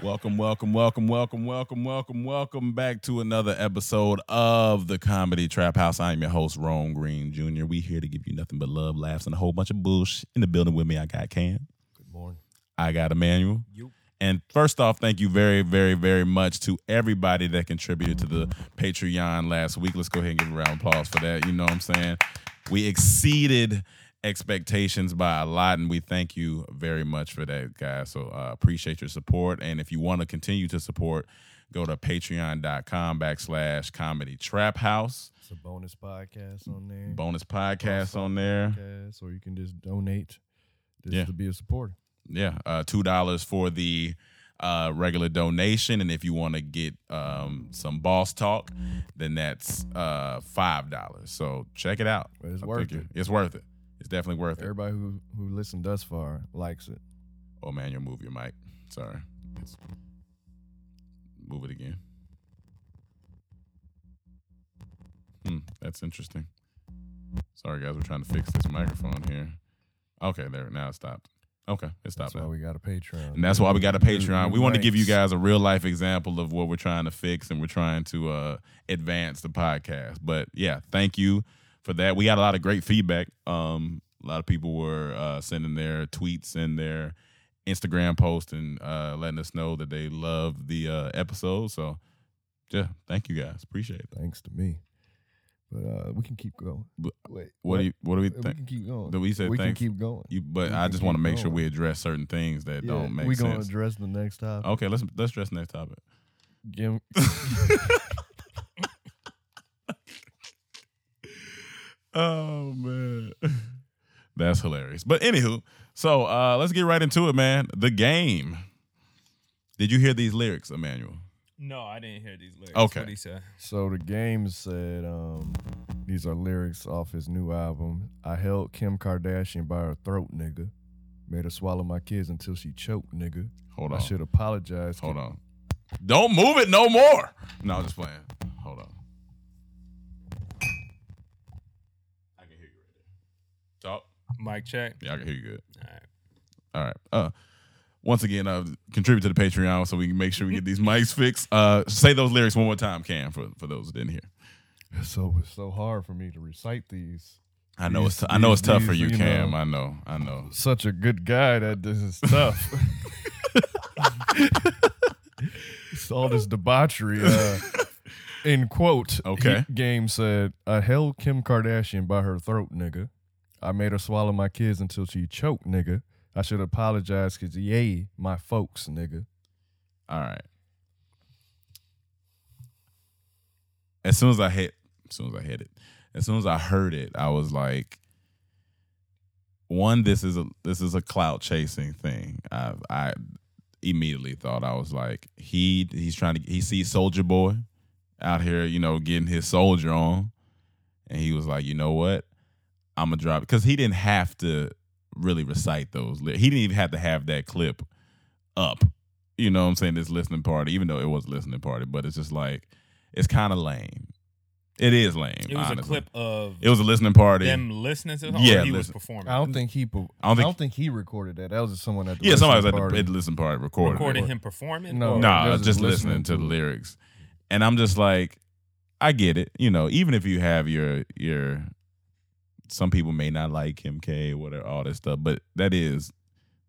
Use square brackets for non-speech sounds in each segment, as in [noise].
Welcome, welcome, welcome, welcome, welcome, welcome, welcome back to another episode of the Comedy Trap House. I am your host, Ron Green Jr. We here to give you nothing but love, laughs, and a whole bunch of bullshit. In the building with me, I got Cam. Good morning. I got Emmanuel. And first off, thank you very, very, very much to everybody that contributed to the Patreon last week. Let's go ahead and give a round of applause for that. You know what I'm saying? We exceeded expectations by a lot, and we thank you very much for that, guys. So uh, appreciate your support. And if you want to continue to support, go to patreon.com backslash comedy trap house. It's a bonus podcast on there. Bonus podcast on there. Podcast, or you can just donate just Yeah. to be a supporter. Yeah, uh, two dollars for the uh, regular donation, and if you want to get um, some boss talk, then that's uh, five dollars. So check it out. It's I worth it. It's worth it. It's definitely worth it. Everybody who who listened thus far likes it. Oh man, you'll move your mic. Sorry. It's- move it again. Hmm, that's interesting. Sorry guys, we're trying to fix this microphone here. Okay, there. Now it stopped. Okay, it stopped. That's why now. we got a Patreon. And that's why we got a Patreon. We want to give you guys a real life example of what we're trying to fix and we're trying to uh, advance the podcast. But yeah, thank you for that. We got a lot of great feedback. Um, a lot of people were uh, sending their tweets and their Instagram posts and uh, letting us know that they love the uh, episode. So yeah, thank you guys. Appreciate it. Thanks to me. But uh, we can keep going. But Wait, What do you, what do we We think? can keep going. Do we say we thanks? can keep going. You, but we I just want to make sure we address certain things that Yeah, don't make sense. we gonna address the next topic. Okay, let's let's address the next topic. Give- [laughs] [laughs] Oh man. [laughs] That's hilarious. But anywho, so uh let's get right into it, man. The game. Did you hear these lyrics, Emmanuel? No, I didn't hear these lyrics. Okay. What he said? So the game said um, these are lyrics off his new album. I held Kim Kardashian by her throat, nigga. Made her swallow my kids until she choked, nigga. Hold on. I should apologize. Hold on. Don't move it no more. No, I'm just playing. Hold on. I can hear you right there. Talk. Mic check. Yeah, I can hear you good. All right. All right. Uh once again, uh, contribute to the Patreon so we can make sure we get these mics fixed. Uh, say those lyrics one more time, Cam, for, for those who didn't hear. It's so it's so hard for me to recite these. I know it's These- t- I know it's these- tough for you, you Cam. know. I know. I know. Such a good guy that this is tough. [laughs] it's all this debauchery. Uh, in quote, Okay. game said, "I held Kim Kardashian by her throat, nigga. I made her swallow my kids until she choked, nigga. I should apologize because yay, my folks, nigga. All right. As soon as I hit, as soon as I hit it, as soon as I heard it, I was like, one, this is a this is a clout chasing thing. I I immediately thought I was like, he he's trying to he sees Soulja Boy out here, you know, getting his soldier on, and he was like, you know what, I'm gonna drop because he didn't have to really recite those. Li- he didn't even have to have that clip up you know what I'm saying, this listening party, even though it was a listening party, but it's just like it's kind of lame. It is lame. It was honestly. a clip of It was a listening party. them listening to him. Yeah, or he was listen. performing. I don't think he. po- I I don't don't, think- think, he recorded that. That was just someone at the yeah, somebody was at listening the, party. at the listening party recording. recording him performing. No. no, Nah, just just, listening listening to to the lyrics, and I'm just like, I get it. You know, even if you have your your, some people may not like Kim K, whatever, all that stuff, but that is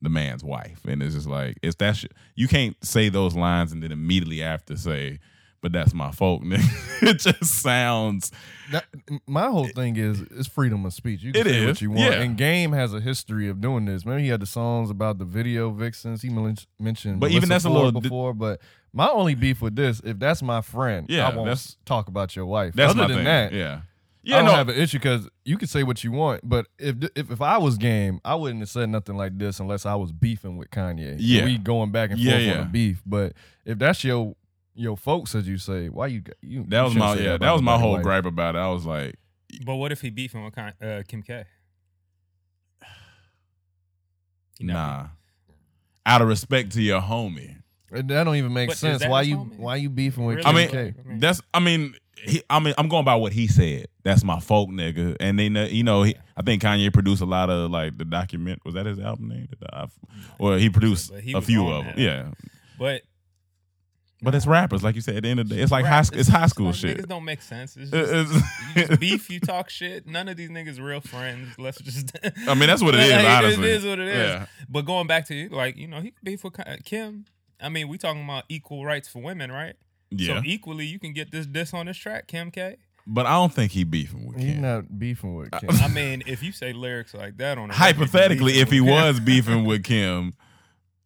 the man's wife, and it's just like it's that. You can't say those lines and then immediately after say, "But that's my folk." [laughs] it just sounds. That, my whole thing is it's freedom of speech. You can It say is, what you want. yeah. And Game has a history of doing this. Remember, he had the songs about the video vixens. He mentioned, But even Melissa that's a little before. But my only beef with this, if that's my friend, Yeah, I won't talk about your wife. That's Other than thing. that, yeah, I don't No, have an issue because you can say what you want. But if, if if I was Game, I wouldn't have said nothing like this unless I was beefing with Kanye. Yeah. we going back and Yeah, forth yeah. on a beef. But if that's your your folks, as you say, why you you? That you was my yeah. about That was my whole wife. gripe about it. I was like, But what if he beefing with Con- uh, Kim K? He not nah. Out of respect to your homie. And That don't even make But sense. Why his you homie? why you beefing with Really? Kim I mean, K? that's. I mean, he. I mean, I'm going by what he said. That's my folk nigga, and they know. You know, he, I think Kanye produced a lot of like the document. Was that his album name? Or he produced he a few of them. that. Yeah, But but it's rappers, like you said. At the end of the day, it's like high. rap- sc- It's high school like, shit. Niggas don't make sense. It's just, it's- you just [laughs] beef, you talk shit. None of these niggas real friends. Let's just. [laughs] I mean, that's what it is, Like, honestly. It is what it is. Yeah. But going back to you, like you know he could beef with Kim. I mean, we talking about equal rights for women, right? Yeah, So equally, you can get this diss on this track, Kim K. but I don't think he beefing with He's Kim. not beefing with Kim. I mean, if you say lyrics like that on a record, Hypothetically, you if he with Kim. was [laughs] beefing with Kim,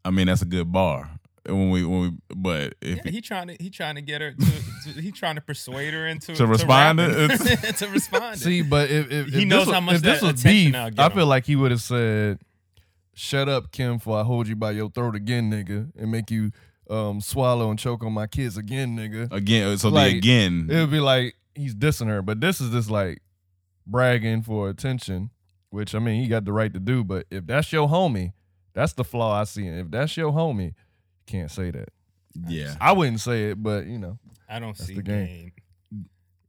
I mean that's a good bar. When we when we, but if Yeah, he trying to he trying to get her to, to he trying to persuade her into To respond to- rapping. [laughs] [laughs] to respond. See, but if, if, if He knows this was, how much if this that was attention beef, I'll get I him. feel like he would have said, "Shut up, Kim, for I hold you by your throat again, nigga, and make you um, swallow and choke on my kids again, nigga." again, so Like, the again, It would be like he's dissing her, but this is just like bragging for attention, which I mean he got the right to do. But if that's your homie, that's the flaw I see. If that's your homie, you can't say that. yeah. I wouldn't say it, but you know, I don't see the game. game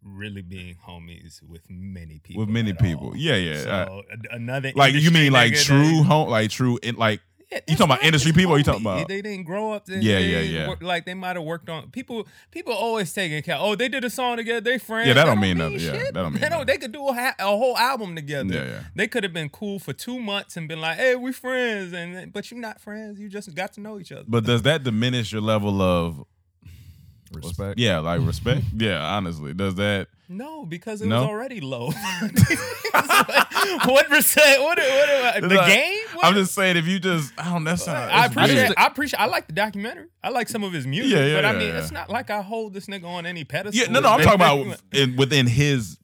really being homies with many people. With many people, all. yeah, yeah. So uh, another like you mean like true home, like true, in, like Yeah, You talking about industry people or you talking about- They didn't grow up. They, Yeah, yeah, yeah. work- like they might have worked on people. People always taking account. Oh, they did a song together. They friends. Yeah, that don't mean nothing. Yeah, that don't mean They nothing. They could do a, ha- a whole album together. Yeah, yeah. They could have been cool for two months and been like, "Hey, we friends," and but you're not friends. You just got to know each other. But does that diminish your level of respect. yeah, like [laughs] respect? yeah, honestly, does that? No, because it No? was already low. [laughs] what percent? What? What? what the Like, game? What? I'm just saying, if you just, I don't. That's not. I it's appreciate. weird. I appreciate. I like the documentary. I like some of his music. Yeah, yeah, but I yeah, mean, yeah. it's not like I hold this nigga on any pedestal. Yeah, no, no. I'm talking about [laughs] in, within his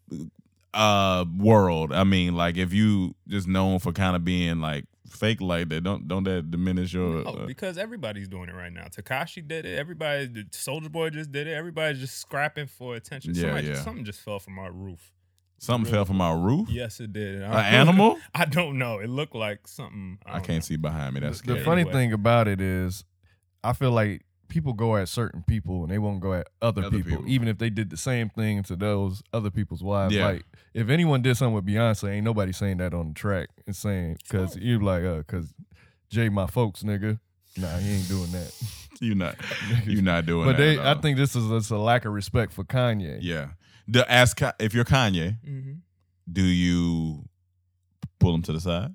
uh world. I mean, like if you just known for kind of being like fake like that, don't don't that diminish your? No, uh, because everybody's doing it right now. Tekashi did it. Everybody, Soulja Boy just did it. Everybody's just scrapping for attention. Yeah, Somebody, yeah. Something just fell from our roof. something fell from our roof. Yes, it did. An animal? [laughs] I don't know. It looked like something. I, I can't know. see behind me. That's the scary. funny Anyway. thing about it is, I feel like people go at certain people and they won't go at other, Other people, people. even if they did the same thing to those other people's wives. Yeah. Like if anyone did something with Beyonce, ain't nobody saying that on the track. and saying because you're like, uh, because Jay, my folks, nigga. Nah, he ain't doing that. [laughs] You're not [laughs] You're not doing but that. they, I think this is just a lack of respect for Kanye. yeah. The ask if you're Kanye, Mhm. do you pull him to the side?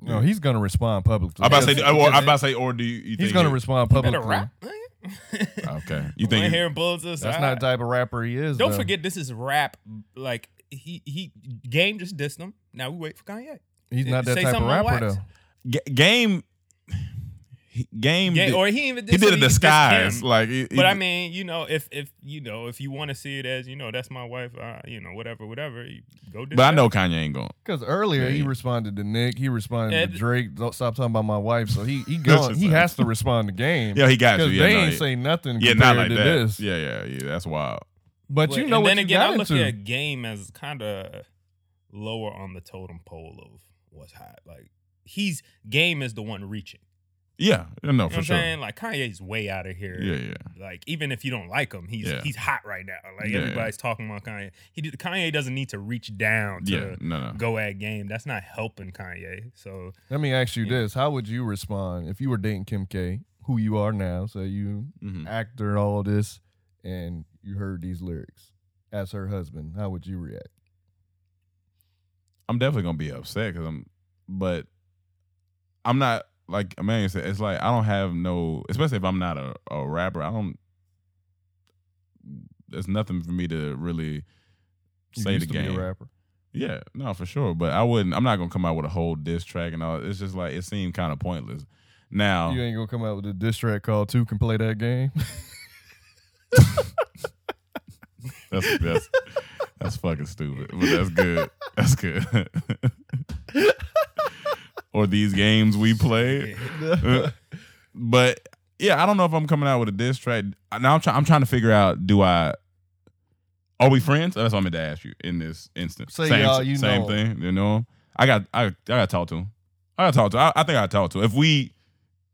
No, he's gonna respond publicly. I'm about to say, oh, Because- or I'm about to say, or do you? you he's think gonna it- respond better publicly. rap. nigga. [laughs] Okay, you Come on think? here and pull us That's side. not the type of rapper he is. Don't though. forget, this is rap. Like he he game just dissed him. Now we wait for Kanye. he's not that Say type of something on rapper wax. though. Ga- game, he- game, Game, did- or he even he dissed did a disguise. Like, he- But he- I mean, you know, if if you know, if you want to see it as, you know, that's my wife, uh, you know, whatever, whatever, you go. but I know. Kanye ain't going. Because earlier Yeah, he he- responded to Nick, he responded Ed- to Drake. Don't stop talking about my wife. So he he [laughs] That's going, he like- has to [laughs] respond to game. Yeah, he got to. because Yeah, they no, ain't yeah. say nothing. Yeah, compared not like to that. this. Yeah, yeah, yeah. That's wild. But you know and what then you again, got I look into. at game as kind of lower on the totem pole of what's hot. Like he's game is the one reaching. Yeah, no, You know for what I'm sure. saying? Like Kanye's way out of here. Yeah, yeah. Like even if you don't like him, he's Yeah. he's hot right now. Like Yeah, everybody's talking about Kanye. He did, Kanye doesn't need to reach down to Yeah, no, no. go at game. That's not helping Kanye. So Let me ask you Yeah. this: How would you respond if you were dating Kim K, who you are now? So you Mhm. actor, all this, and you heard these lyrics as her husband. How would you react? I'm definitely gonna be upset because I'm, but I'm not like Emmanuel said. It's like I don't have no, especially if I'm not a, a rapper. I don't. There's nothing for me to really You say the to be game. a rapper. Yeah, no, for sure. But I wouldn't. I'm not gonna come out with a whole diss track and all. It's just like it seemed kind of pointless. Now, You ain't gonna come out with a diss track called "Two Can Play That Game." [laughs] that's that's that's fucking stupid, but that's good. That's good. [laughs] or these games we played. [laughs] Uh, but yeah, I don't know if I'm coming out with a diss track. Now I'm trying. I'm trying to figure out. Do I? Are we friends? That's what I meant to ask you in this instance. Say same, y'all, you same know thing. You know him. I got. I. I got to talk to him. I got to talk to. Him. I, I think I talk to. Him. If we,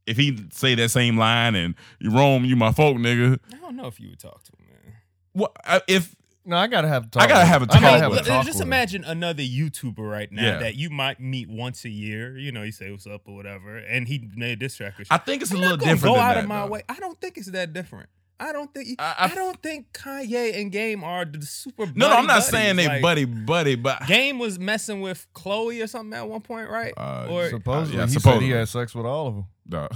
if he say that same line and you Rome, you my folk nigga. I don't know if you would talk to him, man. What if No, I gotta have. A talk I gotta with have him. a I gotta talk have with a him. talk just with him. imagine another YouTuber right now Yeah. that you might meet once a year. You know, you say what's up or whatever, and he made this track. or I think it's a I'm little different. Go than out that, of my though. way. I don't think it's that different. I don't think. I- I, I- don't think Kanye and Game are the super. No, no, I'm not buddy saying they. Like, buddy buddy, but Game was messing with Khloe or something at one point, right? Uh, or Supposedly, Yeah, he said he had sex with all of them. Duh.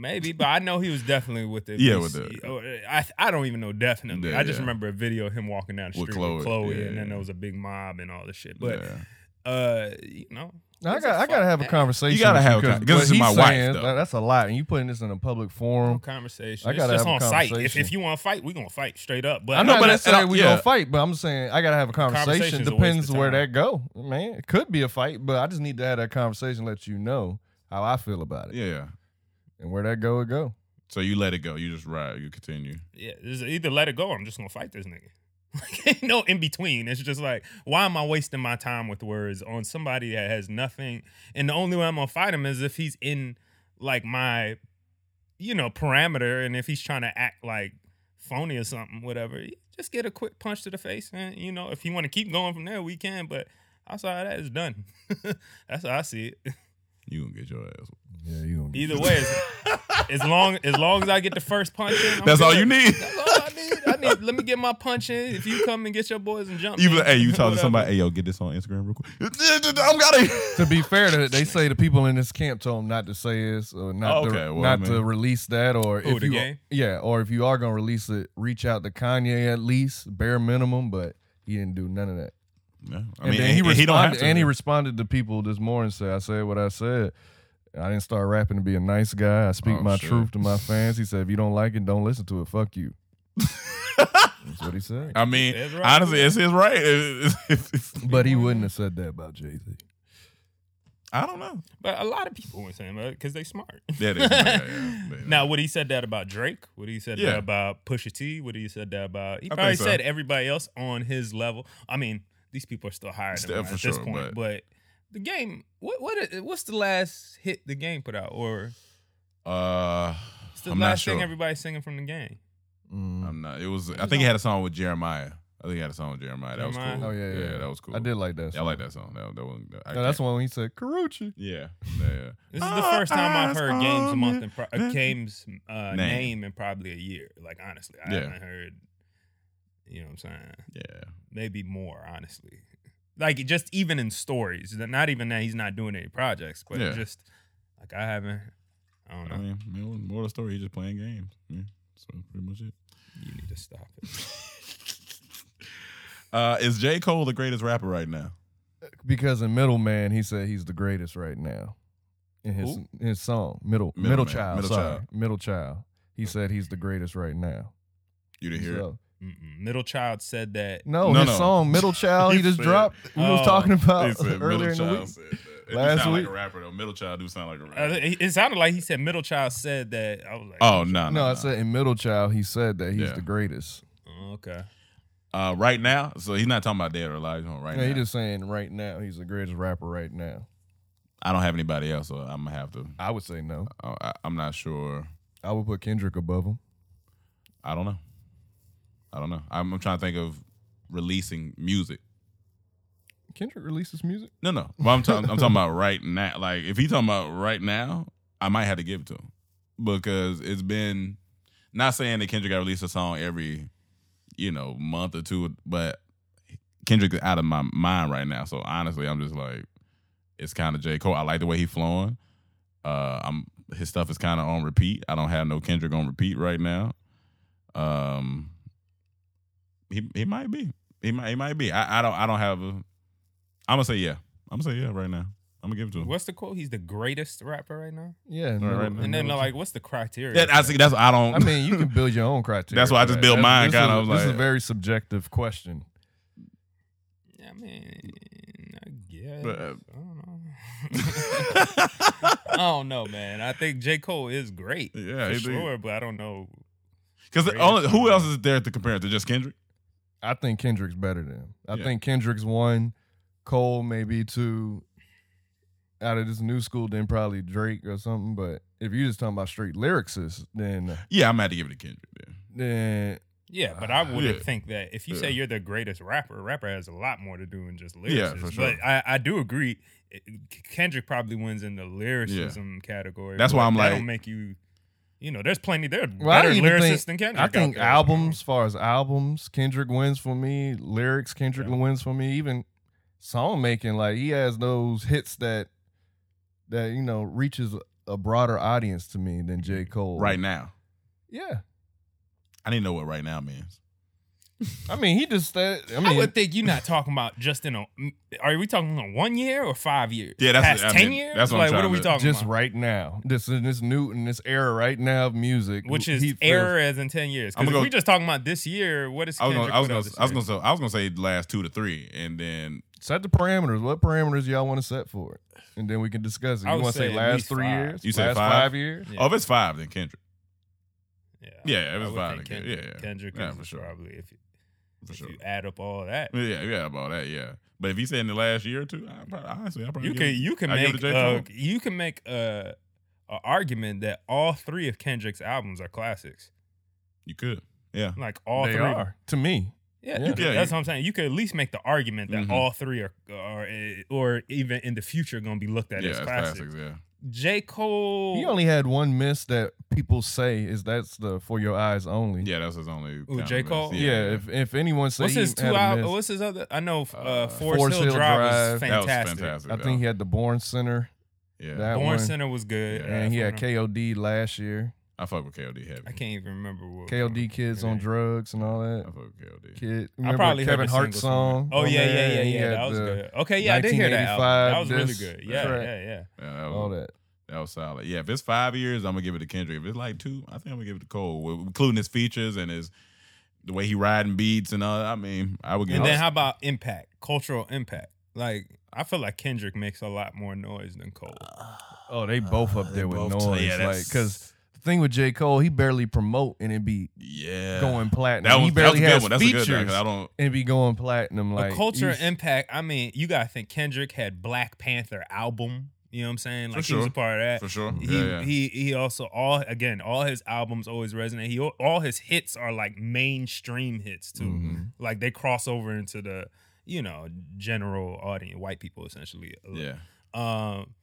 Maybe, but I know he was definitely with the. Yeah, with the- I I don't even know definitely. Yeah, I just yeah. remember a video of him walking down the With street with Khloe, Khloe, yeah, and then there was a big mob and all this shit. But yeah. uh, you know, Now, I got. I gotta have a conversation. You gotta have a because con- 'cause what this is he's my wife, though. That's a lot, and you putting this in a public No forum. conversation. I gotta just have a on site. If, conversation. if you want to fight, we gonna fight straight up. But I I'm know, not but gonna that's saying uh, we yeah. gonna fight. But I'm saying I gotta have a conversation. Conversation's a Depends where that go, man. It could be a fight, but I just need to have that conversation, let you know how I feel about it, Yeah. And where that go, it go. So you let it go. You just ride. You continue. Yeah, it's either let it go. or I'm just gonna fight this nigga. [laughs] Like, ain't no in between. It's just like, why am I wasting my time with words on somebody that has nothing? And the only way I'm gonna fight him is if he's in like my, you know, parameter, and if he's trying to act like phony or something, whatever. Just get a quick punch to the face, and you know, if you want to keep going from there, we can. But outside of that, it's done. [laughs] That's how I see it. [laughs] You gonna get your ass. Yeah, you gonna Either way, as, as long as long as I get the first punch in, I'm That's all good. you need. That's all I need. I need. Let me get my punch in. If you come and get your boys and jump, You be me, like, hey, you talk to somebody. Hey, yo, get this on Instagram real quick. I'm gotta. to be fair, to, they say the people in this camp told them not to say this or not Oh, okay. to Well, not I to release that or Who, if you game? yeah or if you are gonna release it, reach out to Kanye at least bare minimum. But he didn't do none of that. No, I and mean, then he and, responded he don't have to. and he responded to people this morning. Said I said what I said. I didn't start rapping to be a nice guy. I speak Oh, my shit. truth to my fans. He said if you don't like it, don't listen to it. Fuck you. That's what he said. [laughs] I mean, It's right. honestly, it's his right. It's- it's- it's- But he wouldn't have said that about Jay Z. I don't know. But a lot of people were saying that because they smart. Yeah, they- yeah, yeah, they- [laughs] now, would he said that about Drake? Would he said Yeah. that about Pusha T? Would he said that about? He I probably so. said everybody else on his level. I mean, these people are still higher than Still, him for at this point. but- But the game, what what what's the last hit the game put out, or Uh, it's the I'm not last thing everybody's singing from the game? Mm. I'm not. It was. I think he had a song with Jeremiah. I think he had a song with Jeremiah. That was cool. Oh yeah, yeah, that was cool. I did like that. Yeah, I like that song. That, that one. I No, that's can't- one when he said Karuchi. Yeah, yeah. yeah. [laughs] This is the first time I've heard Games a month me. in pro- uh, Games uh, Name. name. in probably a year. Like honestly, I Yeah. haven't heard. You know what I'm saying? Yeah. Maybe more, honestly. Like just even in stories, not even that he's not doing any projects, but Yeah. just like I haven't. I don't know. I mean, more, more the story. He's just playing games. Yeah, so pretty much it. you need to stop it. [laughs] Uh, is J Cole the greatest rapper right now? Because in Middleman, he said he's the greatest right now. In his Who? his song, Middle Middleman, Middle Child. Middle sorry. Child. Middle Child. He said he's the greatest right now. You didn't hear it? So- Mm-mm. Middle Child said that. no, No, his no. song Middle [laughs] Child he, He just said- dropped. We was Oh, talking about He said earlier in the Middle week. Child said that. It Last sound week. like a rapper though. Middle Child do sound like a Uh, rapper. it it sounded like he said Middle Child said that. I was like, oh no, no, No, no. I said in Middle Child he said that he's Yeah. the greatest. oh, okay. uh, right now. So he's not talking about dead or alive. He's talking right yeah, now. he just saying right now he's the greatest rapper right now. I don't have anybody else, so I'm gonna have to. I would say no. Uh, I, I'm not sure. I would put Kendrick above him. I don't know. I don't know. I'm, I'm trying to think of releasing music. Kendrick releases music. No, no. Well, I'm talking. I'm talking about right now. Like if he's talking about right now, I might have to give it to him because it's been not saying that Kendrick got to release a song every, you know, month or two, but Kendrick is out of my mind right now. So honestly, I'm just like, it's kind of J Cole. I like the way he's flowing. Uh, I'm his stuff is kind of on repeat. I don't have no Kendrick on repeat right now. Um, he he might be. He might he might be. I, I don't I don't have a. I'm gonna say yeah. I'm gonna say yeah right now. I'm gonna give it to him. What's the quote? He's the greatest rapper right now. Yeah, Right, middle- right. And then middle- like, what's the criteria? That, I see. That's I don't. I mean, you can build your own [laughs] criteria. That's why I just that. built mine this kinda, is- I was This is a very subjective question. I mean, I guess. But, uh, I don't know. [laughs] I don't know, man. I think J Cole is great, Yeah, for he do. sure, but I don't know. Because who else is there to compare it to? Just Kendrick. I think Kendrick's better than him. I Yeah. think Kendrick's one, Cole maybe two. Out of this new school, then probably Drake or something. But if you're just talking about straight lyricists, then Yeah, I'm gonna have to give it to Kendrick. Then. then Yeah, but I ah, wouldn't Yeah. think that if you say you're the greatest rapper, rapper has a lot more to do than just lyricists. Yeah, for sure. But I, I do agree. Kendrick probably wins in the lyricism category. That's why I'm that like- don't make you. You know, there's plenty. There are Well, I better lyricists think- than Kendrick. I think albums, as far as albums, Kendrick wins for me. Lyrics, Kendrick Yeah. wins for me. Even song making, like he has those hits that that you know reaches a broader audience to me than J mm. Cole. Right now, Yeah. I didn't know what right now means. I mean, he just that. I I, mean, would think you're not talking about just in a. Are we talking on one year or five years? Yeah, that's- past I ten mean, years. that's what I'm like, what are trying we to- talking just about? right now, this in this new in this era right now of music, Which is he feels- error as in ten years. Because if go- we just talking about this year, what is I was Kendrick gonna, I was gonna, I was gonna say, I was gonna say the last two to three, and then Set the parameters. What parameters y'all want to set for it, and then we can discuss it. You want to say say last three five. years? You said last five? years? Yeah. oh, if it's five, then Kendrick Yeah, Yeah, it was I would fine think again. Kendrick, Yeah, yeah. Kendrick Yeah, is for sure. probably if, for if sure. you add up all that. Yeah, yeah, about that, yeah. But if you say in the last year or two, I probably, honestly, I probably You give can it- you can I make to uh, you can make a, a argument that all three of Kendrick's albums are classics. You could, yeah. Like all they three. are to me. Yeah, Yeah. you could- Yeah, that's you- what I'm saying. You could at least make the argument that Mhm. all three are, are, or even in the future, going to be looked at yeah, as it's classics. classics, yeah. J. Cole. He only had one miss that people say is that's the for your eyes only. Yeah, that's his only. Ooh, J. Cole? Yeah, if if anyone say what's he his two had a miss, What's his other? I know uh, Uh, Forest, Forest Hill, Hill Drive, Drive. was that was fantastic. fantastic. I though. think he had the Born Sinner yeah, that Born one, Sinner was good. Yeah. and he had KOD last year. I fuck with KOD heavy. I can't even remember what. KOD kids on drugs and all that. I fuck with KOD. Kid, I probably Kevin the Heart song? Oh yeah, yeah, there? yeah, He yeah. had That was good. Okay, yeah, I did hear that album. That was really good. Yeah, track. yeah, yeah. Yeah, that All that. that was solid. Yeah, if it's five years, I'm gonna give it to Kendrick. If it's like two, I think I'm gonna give it to Cole, including his features and his the way he riding beats and all. I mean, I would give. And it then how about impact, cultural impact? Like I feel like Kendrick makes a lot more noise than Cole. Oh, they both up uh, there with both- noise, yeah, like because the thing with J Cole, he barely promote and it be yeah going platinum. That was, he that barely was a good has one. That's a features good one. 'cause I don't. and be going platinum. Like a culture impact. I mean, you gotta think Kendrick had Black Panther album. You know what I'm saying? For Like he was a part of that. For sure. He Yeah, yeah. he he also all again all his albums always resonate. He all his hits are like mainstream hits too. Mm-hmm. Like they cross over into the you know general audience, white people essentially. Yeah. Um,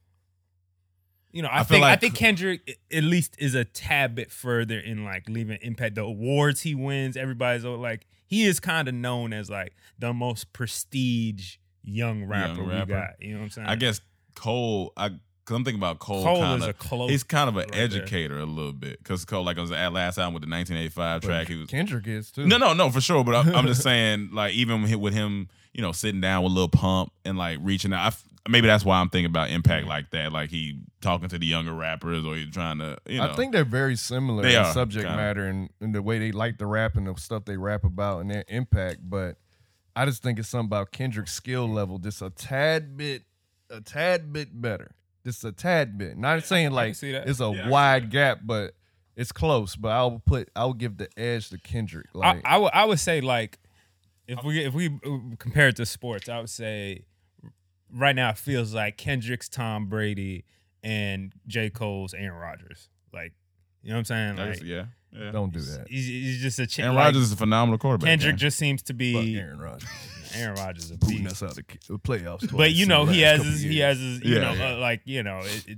you know, I, I think I think Kendrick at least is a tad bit further in like leaving impact. The awards he wins, everybody's like he is kind of known as like the most prestige young rapper, we rapper. got. You know what I'm saying? I guess Cole. I cause I'm thinking about Cole. Cole kind is a close. He's kind of an right there. educator a little bit because Cole, like on his last album with the 1985 but track, he was Kendrick is too. No, no, no, for sure. But I'm, I'm just [laughs] saying, like, even with- with him, you know, sitting down with Lil Pump and like reaching out. I f maybe that's why I'm thinking about impact like that. Like he talking to the younger rappers, or he's trying to, you know. I think they're very similar They in subject kinda. matter and, and the way they like to rap and the stuff they rap about and their impact. But I just think it's something about Kendrick's skill level just a tad bit, a tad bit better. Just a tad bit. Not saying like see that. it's a Yeah, I can see wide gap, but it's close. But I'll put I'll give the edge to Kendrick. Like I would I would say like if we if we uh, compare it to sports, I would say right now it feels like Kendrick's Tom Brady and J Cole's Aaron Rodgers. Like you know what I'm saying? That's- Like yeah, yeah. don't do that. he's, he's just a ch- Aaron like, Rodgers is a phenomenal quarterback. Kendrick man. just seems to Fuck be Aaron Rodgers. [laughs] Aaron Rodgers is a Booting beast. us out of the playoffs. But you know he has his, he has his you Yeah, know yeah. uh, like you know it, it,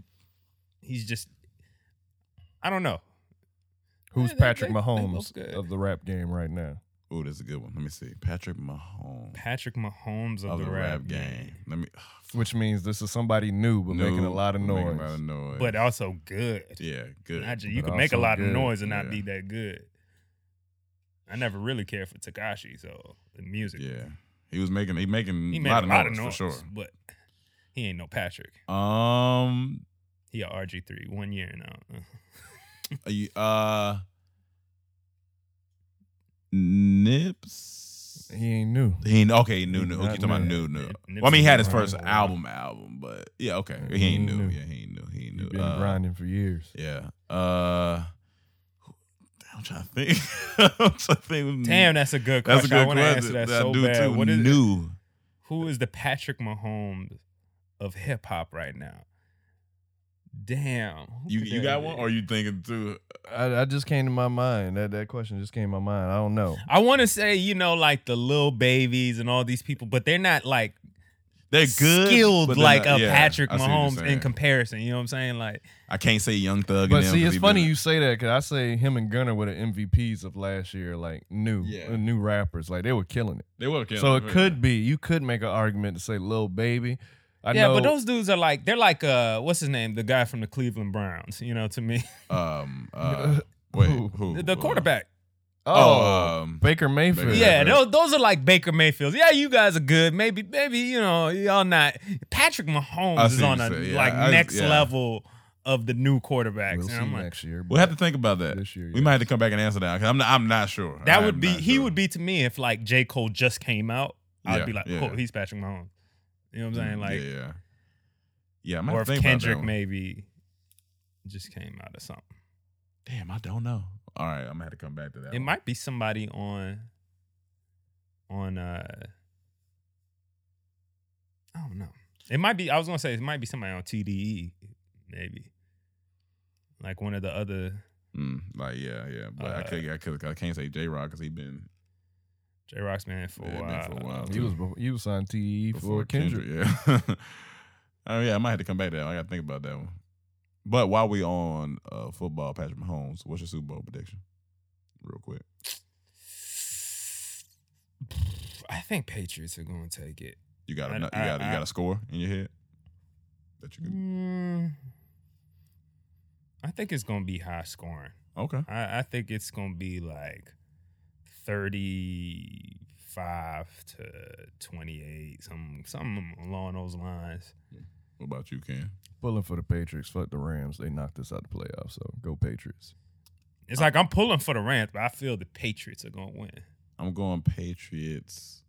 he's just I don't know. Who's Yeah, Patrick they- they Mahomes both of the rap game right now? Ooh, that's a good one. Let me see. Patrick Mahomes Patrick Mahomes of, of the, rap, game. Let me. [sighs] Which means this is somebody new but making a lot of making noise. a lot of noise. but also good. yeah, good. Not ju- you But can make a also lot of noise and not Yeah. be that good. I never really cared for Tekashi, so the music. Yeah, he was making he making he a made lot, a lot of, of noise, noise for sure. but he ain't no Patrick. Um, He a RG three one year now. [laughs] uh Nips. He ain't new. He ain't okay. New, new. Okay, talking about new. new. Well, I mean, he had his first album, album, but yeah, okay. He ain't new. Yeah, he ain't new. He ain't new. Been Uh, grinding for years. Yeah. Uh, I'm trying to think. [laughs] I'm trying to think. Damn, that's a good that's a question. I want to answer that I so bad. too. What is new? Who is the Patrick Mahomes of hip hop right now? Damn. You you got one, or you thinking too? I, I just came to my mind. That that question just came to my mind. I don't know. I want to say, you know, like the little babies and all these people, but they're not like They're good, skilled they're like not- a yeah, Patrick I see Mahomes in comparison. You know what I'm saying? Like, I can't say Young Thug. But and them see, 'cause it's funny you say that because I say him and Gunna were the MVPs of last year, like new, Yeah. uh, new rappers. Like they were killing it. They were killing so it, it yeah. could be you could make an argument to say Lil Baby. I yeah, know, but those dudes are like they're like uh, what's his name? The guy from the Cleveland Browns. You know, to me, [laughs] Um. Uh, [laughs] wait. Who? Who? the quarterback. oh, Oh, um, Baker Mayfield. Yeah, those, those are like Baker Mayfields. Yeah, you guys are good. Maybe, maybe you know y'all not. Patrick Mahomes is on a you're. Yeah, like I- next yeah. level of the new quarterbacks. We'll and see I'm like, next year. We'll have to think about that. This year, We might have to come back and answer that because I'm not, I'm not sure. that I'm would be he sure. would be to me if like J Cole just came out. I'd Yeah, be like, yeah. oh, he's Patrick Mahomes. You know what I'm saying? Like, yeah, yeah. Yeah, I or if think Kendrick maybe just came out of something. Damn, I don't know. All right, I'm gonna have to come back to that. It one. might be somebody on on uh I don't know. It might be I was gonna say it might be somebody on TDE, maybe. Like one of the other Mm, like yeah, yeah, but I Uh, could, I could, I can't say Jay Rock because he been Jay Rock's been for, Yeah, a been while. for a while, He too. was before- he was signed TE before for Kendrick. Yeah. [laughs] oh yeah, I might have to come back to that. I got to think about that one. But while we on uh, football, Patrick Mahomes, what's your Super Bowl prediction? Real quick. [sighs] I think Patriots are gonna take it. You got a, I- you I- got you got a score in your head that you can. Mm, I think it's gonna be high scoring. Okay. I, I think it's gonna be like thirty-five to twenty-eight, some something along those lines. What about you, Ken? Pulling for the Patriots. Fuck the Rams. They knocked us out the playoffs. So go Patriots. It's like I'm pulling for the Rams, but I feel the Patriots are gonna win. I'm going Patriots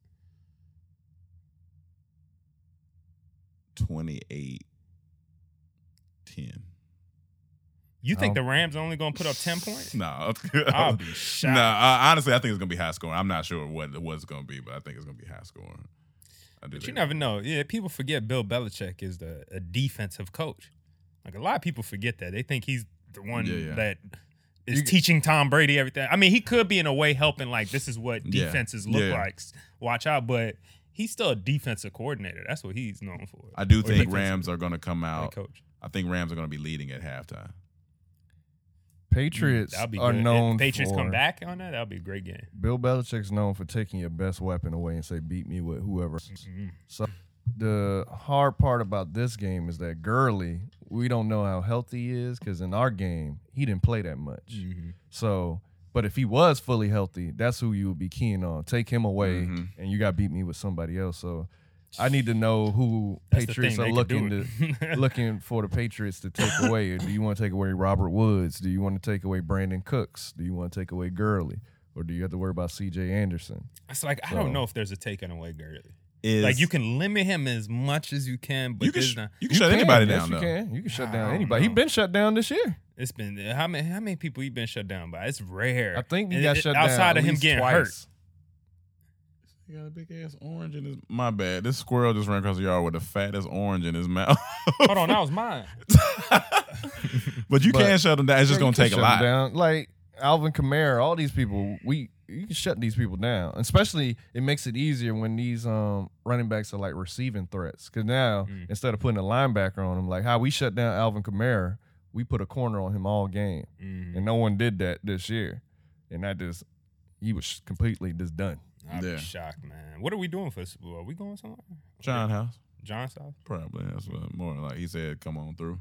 28 10. You think the Rams are only gonna put up ten points? No, [laughs] I'll be shocked. No, honestly, I think it's gonna be high scoring. I'm not sure what it's gonna be, but I think it's gonna be high scoring. I do But you never know. Yeah, people forget Bill Belichick is the a defensive coach. Like a lot of people forget that. They think he's the one Yeah, yeah. that is You- teaching Tom Brady everything. I mean, he could be in a way helping like this is what Yeah. defenses look Yeah. like. Watch out, but he's still a defensive coordinator. That's what he's known for. I do Or think Rams are gonna come out. coach. I think Rams are gonna be leading at halftime. Patriots That'll be are good. known if Patriots for come back on that, that'll be a great game. Bill Belichick's known for taking your best weapon away and say, "Beat me with whoever." Mhm. So the hard part about this game is that Gurley, we don't know how healthy he is because in our game he didn't play that much. Mm-hmm. So, but if he was fully healthy, that's who you would be keen on. Take him away, Mhm. and you got beat me with somebody else. So, I need to know who That's the Patriots thing, are they looking can do to [laughs] looking for the Patriots to take away. do you want to take away Robert Woods? Do you want to take away Brandin Cooks? Do you want to take away Gurley? Or do you have to worry about C.J. Anderson? It's like I So- don't know if there's a taking away Gurley. Is Like you can limit him as much as you can, but you can there's sh- not. you can shut anybody yes, down you though. can. You can shut I down don't anybody. He's know. been shut down this year. It's been how many how many people he been shut down by? It's rare. I think he And got it- shut down outside at of him least getting twice. Hurt. He got a big ass orange in his. My bad. This squirrel just ran across the yard with the fattest orange in his mouth. [laughs] Hold on, that was mine. [laughs] but you But- can't shut them down. It's just gonna take a shut lot. Down. Like Alvin Kamara, all these people, we you can shut these people down. Especially, it makes it easier when these um, running backs are like receiving threats. Because now Mm. instead of putting a linebacker on them, like how we shut down Alvin Kamara, we put a corner on him all game, Mm, and no one did that this year. And that just he was completely just done. I'd Yeah. be shocked, man. What are we doing for Super Bowl? Are we going somewhere? John House, John's house? probably. That's what more like he said. Come on through.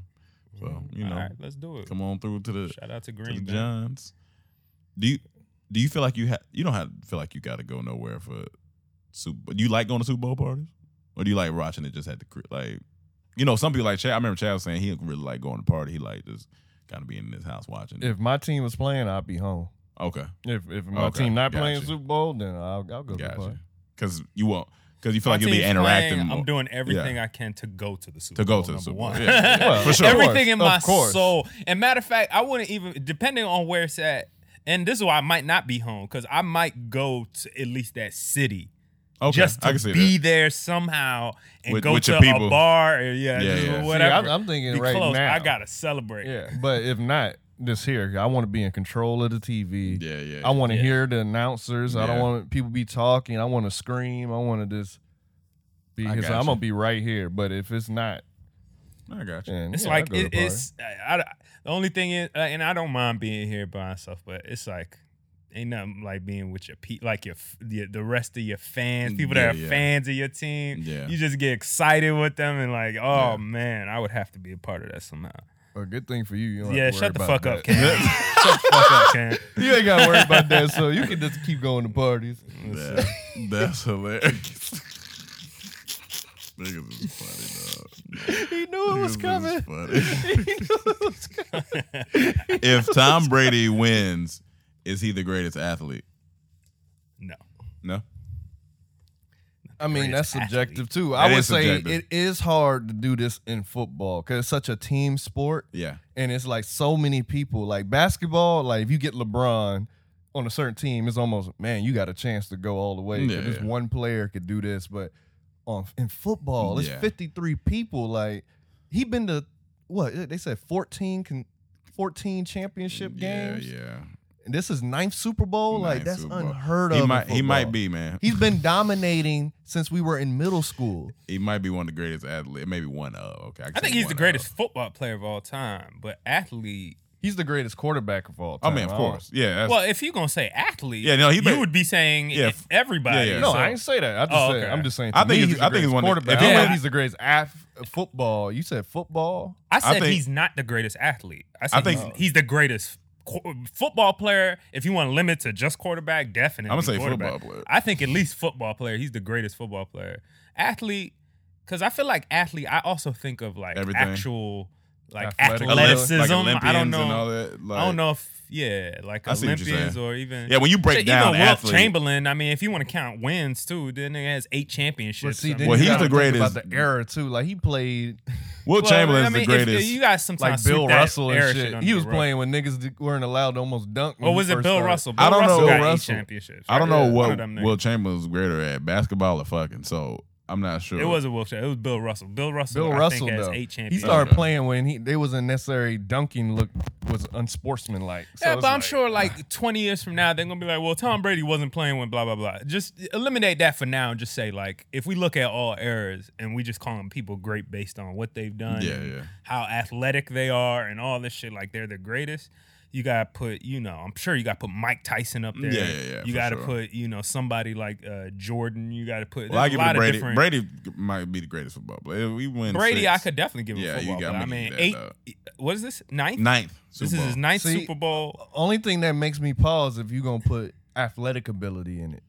So mm, you know, All right, let's do it. come on through to the Shout out to to the Johns. Do you do you feel like you have you don't have feel like you got to go nowhere for Super? Do you like going to Super Bowl parties, or do you like watching it just at the like? You know, some people like Chad. I remember Chad was saying he really like going to party. He like just kind of being in his house watching. it. If my team was playing, I'd be home. Okay, If if my Okay, team not got playing you. Super Bowl, then I'll, I'll go to the gotcha. party. because you won't because you feel My like you'll be team's interacting. playing, more. I'm doing everything Yeah. I can to go to the Super to go Bowl, to the number Super Bowl. one. Yeah, yeah, [laughs] for sure. everything in Of my course. soul. And matter of fact, I wouldn't even depending on where it's at. And this is why I might not be home because I might go to at least that city Okay, just I to can see be that. there somehow and With- go with to your people. a bar or yeah, Yeah, just yeah. See, whatever. I'm- I'm thinking Be right close. now. I gotta celebrate. Yeah, but if not, this here, I want to be in control of the TV. Yeah, yeah. I want to Yeah. hear the announcers. I don't want people be talking. I want to scream. I want to just be. I Because got I'm gonna be right here. But if it's not, I got you. then It's yeah, like go it, the it's I, I- the only thing is, uh, and I don't mind being here by myself, but it's like ain't nothing like being with your pe- like your f- the, the rest of your fans, people Yeah, that are yeah. fans of your team. Yeah. You just get excited with them and like, oh Yeah. man, I would have to be a part of that somehow. A good thing for you. you don't yeah, have to worry shut the about fuck up, that. Cam. [laughs] shut the fuck up, Cam. [laughs] you ain't got to worry about that. So you can just keep going to parties. Yeah, that's hilarious. [laughs] Niggas is funny, dog. He knew it was coming. funny. he knew it was coming. if Tom Brady wins, is he the greatest athlete? No. No. I mean, that's greatest subjective athlete. too. That I would say subjective. it is hard to do this in football because it's such a team sport. Yeah. and it's like so many people. Like basketball, like if you get LeBron on a certain team, it's almost man, you got a chance to go all the way. Yeah, this yeah. one player could do this, but on in football, it's Yeah. fifty three people. Like he been to what they said fourteen con, fourteen championship Yeah, games. yeah. And this is ninth Super Bowl. like that's Super Bowl. unheard of. He might. He might be man. He's been [laughs] dominating since we were in middle school. He might be one of the greatest athletes. Maybe one of. Okay. can I think he's the greatest of. football player of all time, but athlete. He's the greatest quarterback of all oh, time. I time. mean, of course. Yeah. That's, Well, if you're gonna say athlete, Yeah, no, he you would be saying Yeah, yeah, everybody. yeah, yeah. No, So- I didn't say that. I just Oh, said okay. I'm just saying. I think me, he's- he's I think he's one of- quarterback. if I don't he know had- if he's the greatest af- football. You said football. I said think- he's not the greatest athlete. I said I think- he's, he's the greatest qu- football player. If you want to limit to just quarterback, definitely. I'ma say football player. I think at least football player. He's the greatest football player. Athlete, because I feel like athlete. I also think of like Everything. actual like Athletic. athleticism. Like I don't know. and all that. Like, I don't know if yeah, like I see what you're Olympians or even Yeah, when you break Shit, down even Wilt Chamberlain. I mean, if you want to count wins too, then he has eight championships. But see, then Well, you he's the greatest- About the era too, like he played [laughs] Will well, Chamberlain's I mean, the if- greatest. you guys sometimes like Bill Russell and shit. He was playing when niggas weren't allowed to almost dunk. when Or was it Bill. Russell? Bill I don't Russell know. got Bill eight Russell. championships. I don't know One what Will niggas. Chamberlain was greater at, basketball or fucking. So I'm not sure. It was a Wilt Chamberlain. It was Bill Russell. Bill Russell. Bill I Russell think, has though. eight He started playing when he they wasn't necessarily dunking look was unsportsmanlike. So yeah, but I'm like, sure like [sighs] 20 years from now, they're gonna be like, well, Tom Brady wasn't playing when blah blah blah. Just eliminate that for now and just say like, if we look at all eras and we just call them people great based on what they've done, Yeah, yeah. how athletic they are, and all this shit, like they're the greatest. You gotta put, you know, I'm sure you gotta put Mike Tyson up there. Yeah, yeah, yeah, You gotta sure. put, you know, somebody like uh, Jordan. You gotta put. Well, I give a lot to of Brady. different- Brady might be the greatest football player. We win. Brady, six, I could definitely give him Yeah, you gotta player. I mean, that, eight. dog. What is this? Ninth. ninth. This Super is his ninth See, Super Bowl. Only thing that makes me pause if you're gonna put athletic ability in it.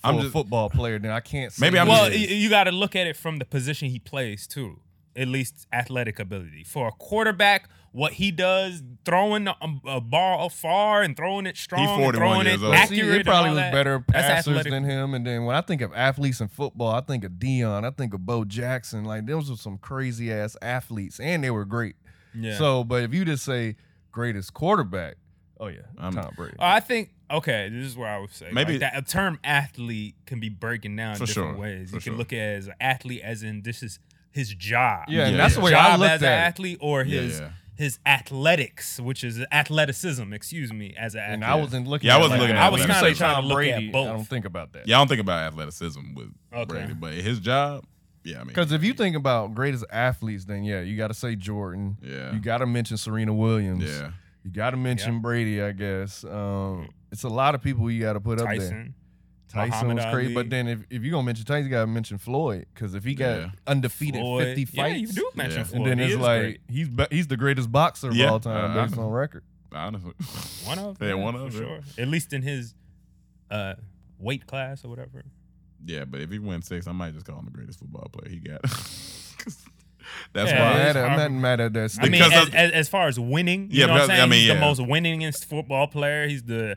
For I'm a just- football player, then I can't. Say Maybe I'm Well, just- you got to look at it from the position he plays too. At least athletic ability for a quarterback. What he does, throwing a, a ball far and throwing it strong, and 41 throwing years it old. See, accurate. he and probably all was that. better passers than him. And then when I think of athletes in football, I think of Deion. I think of Bo Jackson. Like those were some crazy ass athletes, and they were great. Yeah. So, but if you just say greatest quarterback, oh yeah, I'm- Tom Brady. I think okay. This is where I would say Maybe- maybe that a term athlete can be breaking down For different sure, ways. for you can sure. look at it as an athlete, as in this is his job. Yeah, and Yeah, that's yeah. the way I job looked as at it. athlete, or Yeah, his yeah. His athletics, which is athleticism. Excuse me, as an athlete. And I wasn't looking. Yeah, I at it wasn't like looking that. at I was When you kinda say trying to Tom look at Brady, both. I don't think about that. Yeah, I don't think about athleticism with Okay. Brady, but his job. Yeah, I mean, Because if you think about greatest athletes, then yeah, you got to say Jordan. Yeah. You got to mention Serena Williams. yeah, You got to mention Yeah. Brady, I guess. Um, it's a lot of people you got to put up there. Tyson. Tyson Muhammad was crazy, Ali. but then if, if you're gonna mention Tyson, you gotta mention Floyd because if he got Yeah. undefeated Floyd. 50 Yeah, fights, you do mention Yeah. Floyd. and then He it's is like great. he's be, he's the greatest boxer of Yeah, all time uh, based know. on record. honestly, [laughs] one of Yeah, yeah, one for of, yeah. sure. At least in his uh, weight class or whatever. yeah. But if he wins six, I might just call him the greatest football player he got. [laughs] 'Cause That's Yeah, I'm, why. mad at, I'm hard. not mad at that. I mean, Because as, of- as, as far as winning, you Yeah, know what I'm but saying? I mean, he's yeah. the most winningest football player. He's the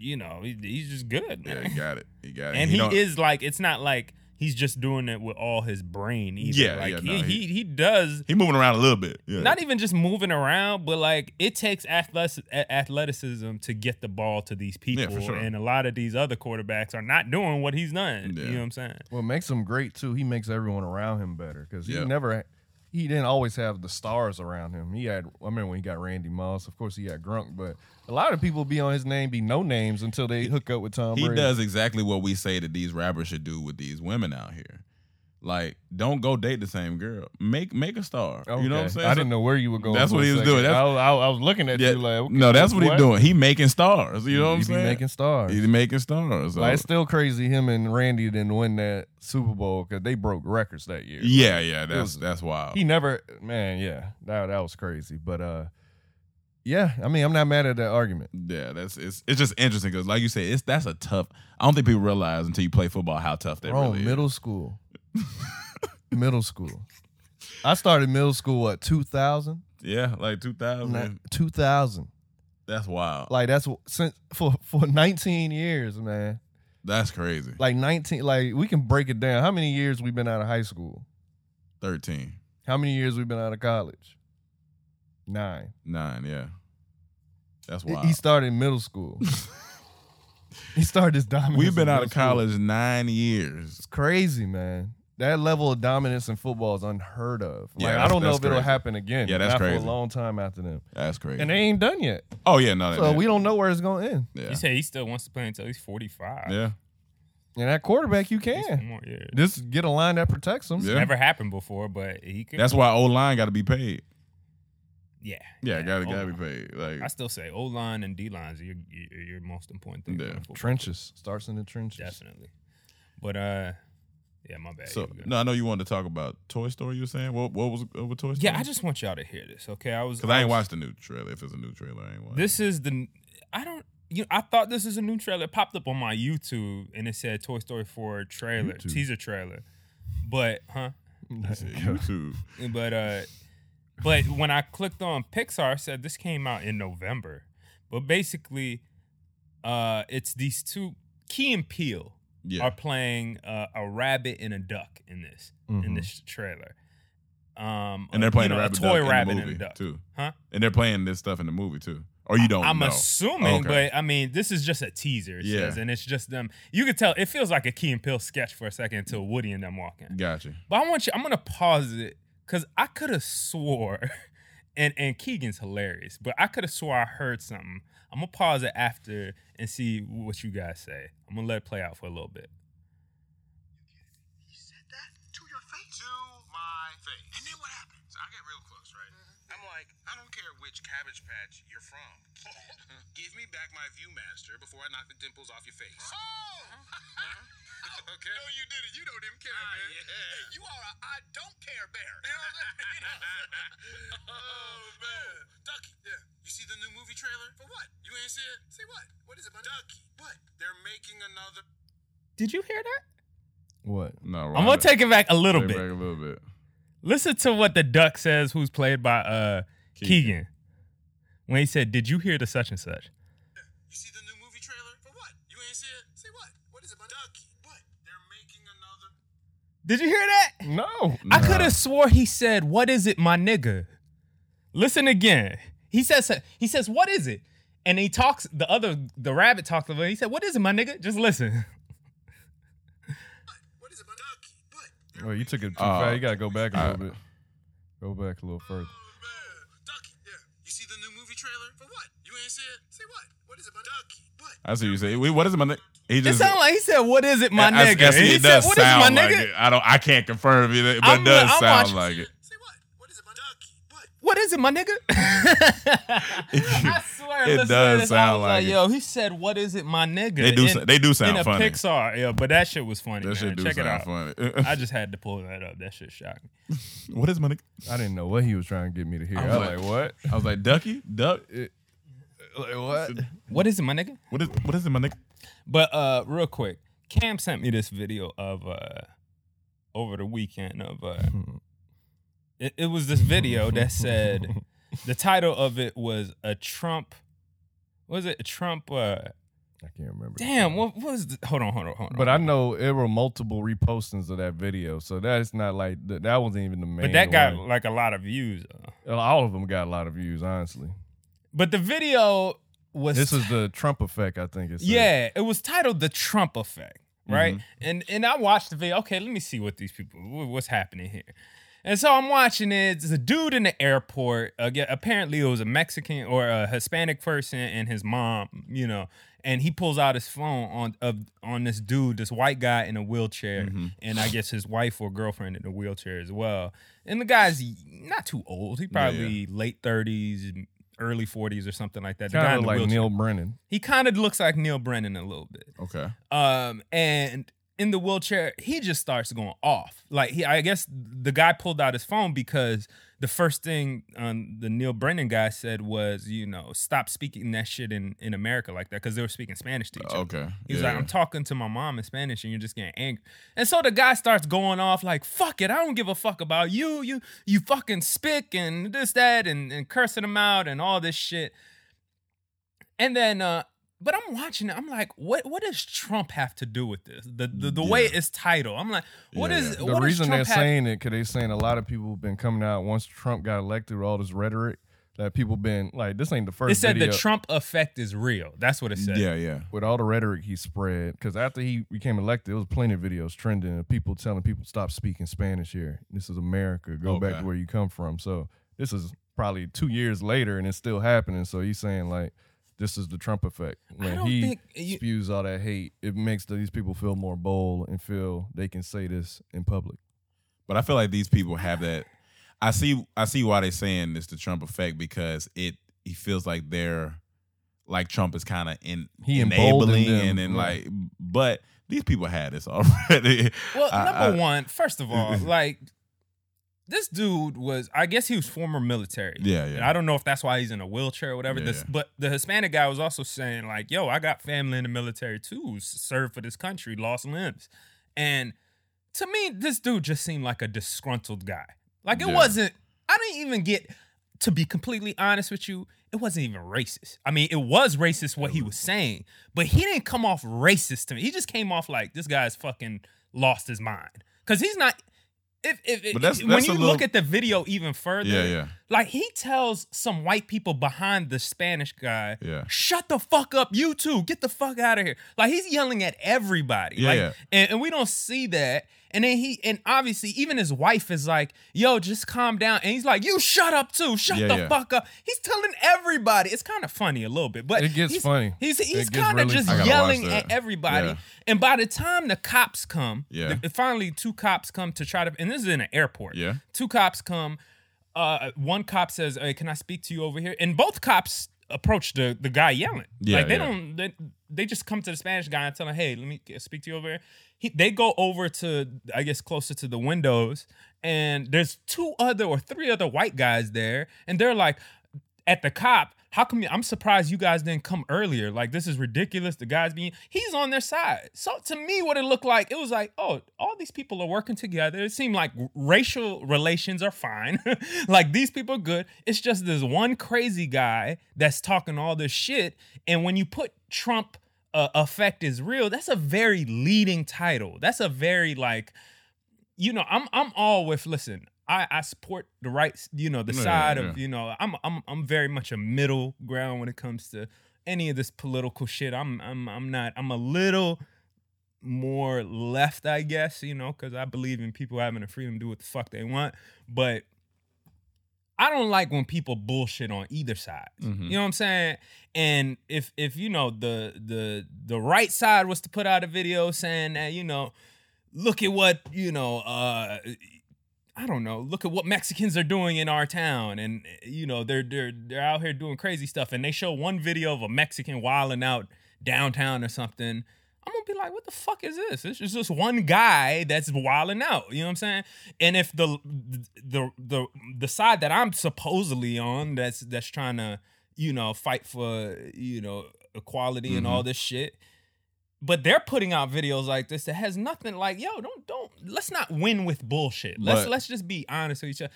you know, he, he's just good, Yeah, man. he got it. He got it. and he, don't- is like, it's not like he's just doing it with all his brain. Either. Yeah, like yeah, he, no, he he- he does he moving around a little bit. Yeah. not even just moving around, but like it takes athletic, athleticism to get the ball to these people. Yeah, for sure. And a lot of these other quarterbacks are not doing what he's done. Yeah. You know what I'm saying? What makes him great too, he makes everyone around him better because he never, he didn't always have the stars around him. He had, I mean, when he got Randy Moss. Of course, he had Gronk, but a lot of people be on his name, be no names until they hook up with Tom he Brady. does exactly what we say that these rappers should do with these women out here. Like, don't go date the same girl. Make make a star. You know what I'm Okay. saying? I didn't know where you were going. That's for what a he was second. doing. That's- I, was- I, I was looking at Yeah, you like, okay, no, that's what, what he's doing. He making stars. You know what I'm He be saying? making stars. He's making stars. So- Like it's still crazy him and Randy didn't win that Super Bowl because they broke records that year. yeah, yeah, that's was- that's wild. He never, man, yeah, that that was crazy. But uh, yeah, I mean, I'm not mad at that argument. yeah, that's it's it's just interesting because, like you said, it's that's a tough. I don't think people realize until you play football how tough that Bro, really middle is. school, [laughs] middle school. I started middle school what 2000, Yeah, like 2000. 2000. That's wild. Like that's since for for 19 years, man. that's crazy. Like 19, like we can break it down. How many years we been out of high school? 13, How many years we been out of college? Nine. nine. Yeah, that's why. He started in middle school. [laughs] he started his dominance. We've been out middle of school. college nine years. It's crazy, man. That level of dominance in football is unheard of. Like Yeah, I don't know that's if it'll happen again. Yeah, that's not crazy. for a long time after them. That's crazy. And they ain't done yet. oh yeah, no, So we don't know where it's gonna end. Yeah, You say he still wants to play until he's 45. yeah. And that quarterback, you can more year. just get a line that protects him. Yeah. Never happened before, but he could. That's why O line got to be paid. Yeah. Yeah, gotta gotta be paid. Like I still say O line and D lines are your, your, your most important thing. Yeah. Trenches starts in the trenches. Definitely. But uh, yeah, my bad. so. Here we go. No, I know you wanted to talk about Toy Story. You were saying what? What was uh, with Toy Story? Yeah, I just want y'all to hear this. Okay, I was because I ain't was- watched the new trailer. If it's a new trailer, I ain't watched. This is the I don't you know, I thought this is a new trailer. It popped up on my YouTube and it said Toy Story 4 trailer, YouTube. teaser trailer. But huh? [laughs] YouTube. But uh but when I clicked on Pixar it said this came out in November. But basically uh it's these two Key and Peele Yeah, are playing uh, a rabbit and a duck in this in Mhm. this trailer. Um and they're playing you know, a rabbit a toy rabbit in the and a duck. too. Huh? And they're playing this stuff in the movie too. Or you don't I'm know? assuming, Okay. but I mean, this is just a teaser. It Yeah. says, and it's just them. You can tell it feels like a Key and Peele sketch for a second until Woody and them walking. Gotcha. But I want you. I'm gonna pause it because I could have swore, [laughs] and and Keegan's hilarious, but I could have swore I heard something. I'm gonna pause it after and see what you guys say. I'm gonna let it play out for a little bit. He said that to your face? to my face. And then what happened? So I get real close, right? Mm-hmm. I'm like, I don't care which cabbage patch you're from. [laughs] Give me back my Viewmaster before I knock the dimples off your face. Oh! [laughs] okay. No, you didn't. You don't even care, Ah, man. yeah. Hey, you are a I don't care bear. You know what I'm saying? [laughs] oh, man. Ducky. Yeah. You see the new movie trailer? For what? You ain't see it? Say what? What is it, buddy? Ducky. What? They're making another. Did you hear that? What? No, I'm gonna take it back a little take it bit. back a little bit. Listen to what the duck says, who's played by uh Keegan. Keegan, when he said, "Did you hear the such and such?" You see the new movie trailer? For what? You ain't see it? Say what? What is it, buddy? Ducky. What? They're making another. Did you hear that? No. I could have swore he said, "What is it, my nigga?" Listen again. He says he says, "What is it?" And he talks. The other the rabbit talks about. it. He said, "What is it, my nigga?" Just listen. What is it, buddy? Ducky. What? Well, you took it too Uh, fast. You gotta go back a little bit. Go back a little further. Oh, man. Ducky. Yeah. You see the new movie trailer? For what? You ain't see it? Say what? What is it, buddy? Ducky. What? I see you say. Wait, what is it, my nigga? He It just. sounded like he said, "What is it, my I- I- nigga?" I see And he it said, does "What is it, my sound like nigga?" it. I don't. I can't confirm it, but I'm it does I'm sound watching- like it. Say what? What is it, buddy? Ducky. What? What is it, my nigga? [laughs] [laughs] I swear, It does this, sound was like it. Yo, he said, "What is it, my nigga?" They do. In- they do sound in a funny. Pixar, yeah, but that shit was funny. That man. shit do Check it out. funny. [laughs] I just had to pull that up. That shit shocked me. what is my nigga? I didn't know what he was trying to get me to hear. I I was was like- like, what? I was like, Ducky, Duck. Like, what? What is it, my nigga? What is what is it, my nigga? But uh, real quick, Cam sent me this video of uh, over the weekend of uh, [laughs] it, it was this video that said the title of it was a Trump. Was it a Trump? Uh, I can't remember. Damn, what, what was? The, hold on, hold on, hold on. But I know there were multiple repostings of that video, so that's not like that wasn't even the main. But that got one. like a lot of views. uh. all of them got a lot of views, honestly. But the video was This is the Trump effect, I think. It's Yeah, it was titled "The Trump Effect," right? Mm-hmm. And and I watched the video. Okay, let me see what these people, what's happening here. And so I'm watching it. It's a dude in the airport. Apparently, it was a Mexican or a Hispanic person and his mom. You know, and he pulls out his phone on of on this dude, this white guy in a wheelchair, Mm-hmm. and I guess his wife or girlfriend in a wheelchair as well. And the guy's not too old. He probably late 30s, early 40s or something like that. Kind in of like wheelchair. Neal Brennan. He kind of looks like Neal Brennan a little bit. Okay. Um, and in the wheelchair, he just starts going off. Like he, I guess the guy pulled out his phone because the first thing um, the Neal Brennan guy said was, you know, stop speaking that shit in in America like that because they were speaking Spanish to each other. Okay. He was Yeah, like. I'm talking to my mom in Spanish and you're just getting angry. And so the guy starts going off like, fuck it, I don't give a fuck about you. You you fucking spick and this, that, and, and cursing him out and all this shit. And then uh but I'm watching it. I'm like, what what does Trump have to do with this? The the, the way it's titled. I'm like, what Yeah, is. The what reason they're have- saying it, because they're saying a lot of people have been coming out once Trump got elected with all this rhetoric that people been like, this ain't the first It said video. the Trump effect is real. That's what it said. Yeah, yeah. with all the rhetoric he spread, because after he became elected, there was plenty of videos trending of people telling people stop speaking Spanish here. This is America. Go back to where you come from. So this is probably two years later, and it's still happening. So he's saying like, this is the Trump effect. When he you- spews all that hate, it makes these people feel more bold and feel they can say this in public. But I feel like these people have that. I see. I see why they're saying this the Trump effect because it. He feels like they're like Trump is kind of in He emboldened enabling them, and then yeah. like. But these people had this already. Well, [laughs] I- number I- one, first of all, [laughs] like this dude was, I guess he was former military. Yeah, yeah. And I don't know if that's why he's in a wheelchair or whatever. Yeah, This, yeah. but the Hispanic guy was also saying like, "Yo, I got family in the military too, served for this country, lost limbs," and to me, this dude just seemed like a disgruntled guy. Like it Yeah. wasn't. I didn't even get. To be completely honest with you, it wasn't even racist. I mean, it was racist what he was saying, but he didn't come off racist to me. He just came off like this guy's fucking lost his mind because he's not. If, if, that's- when that's you a look at the video even further, Yeah, yeah. like he tells some white people behind the Spanish guy, Yeah. shut the fuck up, you too, get the fuck out of here. Like he's yelling at everybody. Yeah, like, yeah. And, and we don't see that. And then he and obviously even his wife is like, yo, just calm down. And he's like, you shut up too. Shut Yeah, the yeah. fuck up. He's telling everybody. It's kind of funny a little bit, but It gets he's, funny. He's he's kind of really just funny. I gotta watch yelling at everybody. Yeah. And by the time the cops come, Yeah. the- finally two cops come to try to and this is in an airport. Yeah. Two cops come. Uh, one cop says, "Hey, can I speak to you over here?" And both cops approach the the guy yelling. Yeah, like they yeah. don't. They, they just come to the Spanish guy and tell him, "Hey, let me speak to you over here." He, they go over to, I guess, closer to the windows, and there's two other or three other white guys there, and they're like, at the cop. How come I'm surprised you guys didn't come earlier? Like this is ridiculous. The guys being he's on their side. So to me, what it looked like, it was like, oh, all these people are working together. It seemed like racial relations are fine. [laughs] like these people are good. It's just this one crazy guy that's talking all this shit. And when you put Trump uh, effect is real, that's a very leading title. That's a very like you know, I'm I'm all with listen. I, I support the right, you know, the Yeah, side yeah. of, you know, I'm I'm I'm very much a middle ground when it comes to any of this political shit. I'm I'm I'm not I'm a little more left, I guess, you know, because I believe in people having the freedom to do what the fuck they want. But I don't like when people bullshit on either side. Mhm. You know what I'm saying? And if if you know the the the right side was to put out a video saying that, you know, look at what, you know, uh I don't know, look at what Mexicans are doing in our town and you know, they're they're they're out here doing crazy stuff and they show one video of a Mexican wilding out downtown or something. I'm gonna be like, what the fuck is this? It's just one guy that's wilding out. You know what I'm saying? And if the the the the side that I'm supposedly on, that's that's trying to you know fight for you know equality and all mm-hmm. this shit, but they're putting out videos like this that has nothing like, yo, don't don't let's not win with bullshit. Let's But- let's just be honest with each other.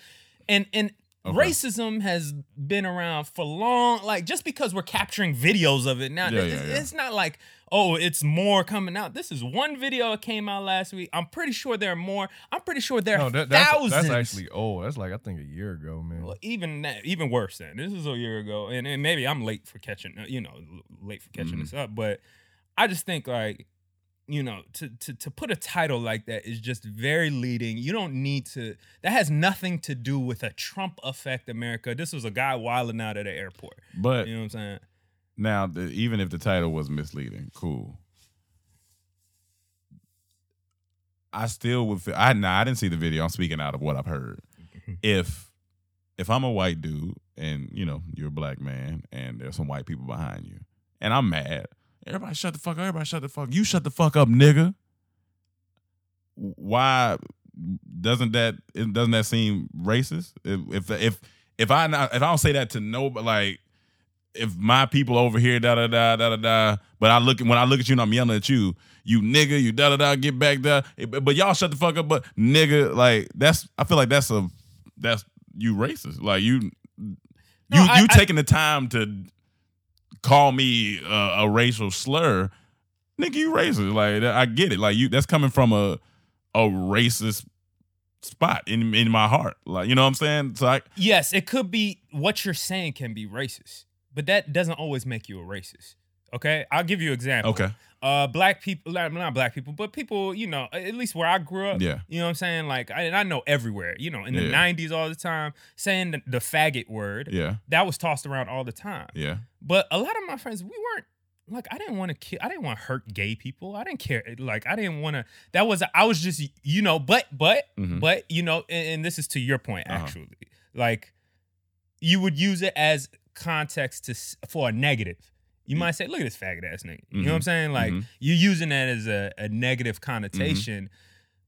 And and Okay. Racism has been around for long. Like just because we're capturing videos of it now, Yeah, it's, yeah, yeah. it's not like oh, it's more coming out. This is one video that came out last week. I'm pretty sure there are more. I'm pretty sure there No, are that, that's, thousands. that's actually old. That's like I think a year ago, man. Well, even that, even worse than this is a year ago, and, and maybe I'm late for catching, you know, late for catching Mhm. this up. But I just think like, you know, to to to put a title like that is just very leading. You don't need to. That has nothing to do with a Trump effect America. This was a guy wilding out at the airport. But You know what I'm saying? Now, the, even if the title was misleading, cool. I still would feel. I nah, I didn't see the video. I'm speaking out of what I've heard. [laughs] if if I'm a white dude and you know you're a black man and there's some white people behind you and I'm mad, everybody shut the fuck up. Everybody shut the fuck. You shut the fuck up, nigga. Why doesn't that doesn't that seem racist? If if if if I not, if I don't say that to nobody, like if my people over here da da da da da da, but I look when I look at you and I'm yelling at you, you nigga, you da da da, get back there. Eh, But, y'all shut the fuck up. But nigga, like that's I feel like that's a that's you racist. Like you No, you I- you I- taking the time to call me a, a racial slur, nigga, you racist. Like I get it. Like you that's coming from a a racist spot in in my heart. Like you know what I'm saying? So I Yes, it could be what you're saying can be racist, but that doesn't always make you a racist. Okay, I'll give you an example. okay. uh black people not black people but people you know at least where i grew up Yeah. you know what i'm saying like I, and i know everywhere you know in the Yeah. 90s all the time saying the, the faggot word Yeah. that was tossed around all the time Yeah. but a lot of my friends we weren't like i didn't want to kill i didn't want to hurt gay people i didn't care like i didn't want to that was i was just you know but but Mhm. but you know and, and this is to your point Uh-huh. actually like you would use it as context to for a negative. You might say look at this faggot ass nigga. You know what i'm Mhm. saying? Like Mhm. you're using that as a, a negative connotation.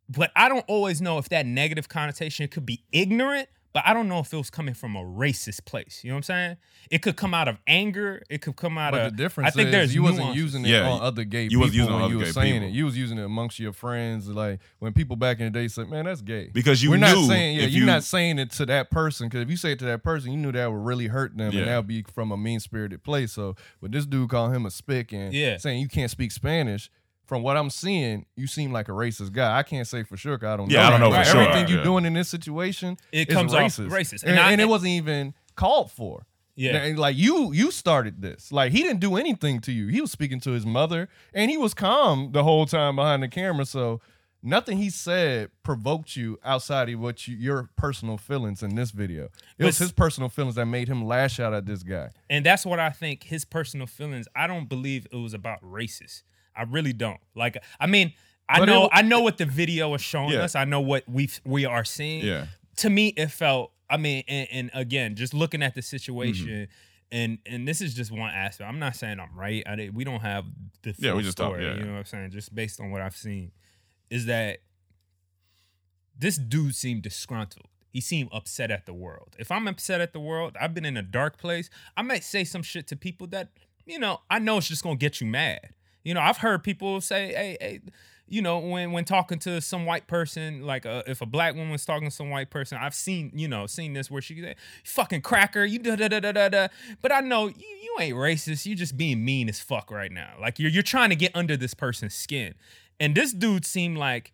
But i don't always know if that negative connotation could be ignorant but i don't know if it was coming from a racist place you know what i'm saying it could come out of anger it could come out But of the difference i think is there's you wasn't using it Yeah, on other gay you people wasn't using it on when you other were gay saying people. it. You was using it amongst your friends. Like when people back in the day said, "Man, that's gay." Because you We're knew not saying, yeah, if you're you- not saying it to that person because if you say it to that person, you knew that would really hurt them Yeah. and that would be from a mean spirited place. So, but this dude called him a spick and Yeah. saying you can't speak Spanish. From what I'm seeing, you seem like a racist guy. I can't say for sure because I don't Yeah, know. I don't know But for sure. Everything you're Yeah. doing in this situation, It is comes off racist. racist. and, And I- and it wasn't even called for. Yeah. And, like you you started this. Like he didn't do anything to you. He was speaking to his mother and he was calm the whole time behind the camera. So nothing he said provoked you outside of what you, your personal feelings in this video. It But was s- his personal feelings that made him lash out at this guy. And that's what I think his personal feelings. I don't believe it was about racist. I really don't. Like I mean, I But it know w- I know what the video is showing Yeah. us. I know what we we are seeing. Yeah. To me it felt I mean and, and again, just looking at the situation Mm-hmm. and and this is just one aspect. I'm not saying I'm right. I we don't have the full Yeah, we just talk- yeah, you know what I'm saying? Just based on what I've seen is that this dude seemed disgruntled. He seemed upset at the world. If I'm upset at the world, I've been in a dark place. I might say some shit to people that, you know, I know it's just gonna get you mad. You know, I've heard people say, "Hey, hey," you know, when when talking to some white person, like uh, if a black woman's talking to some white person, I've seen, you know, seen this where she say, "Fucking cracker," you da da da da da da. But I know you you ain't racist. You just being mean as fuck right now. Like you're you're trying to get under this person's skin. And this dude seemed like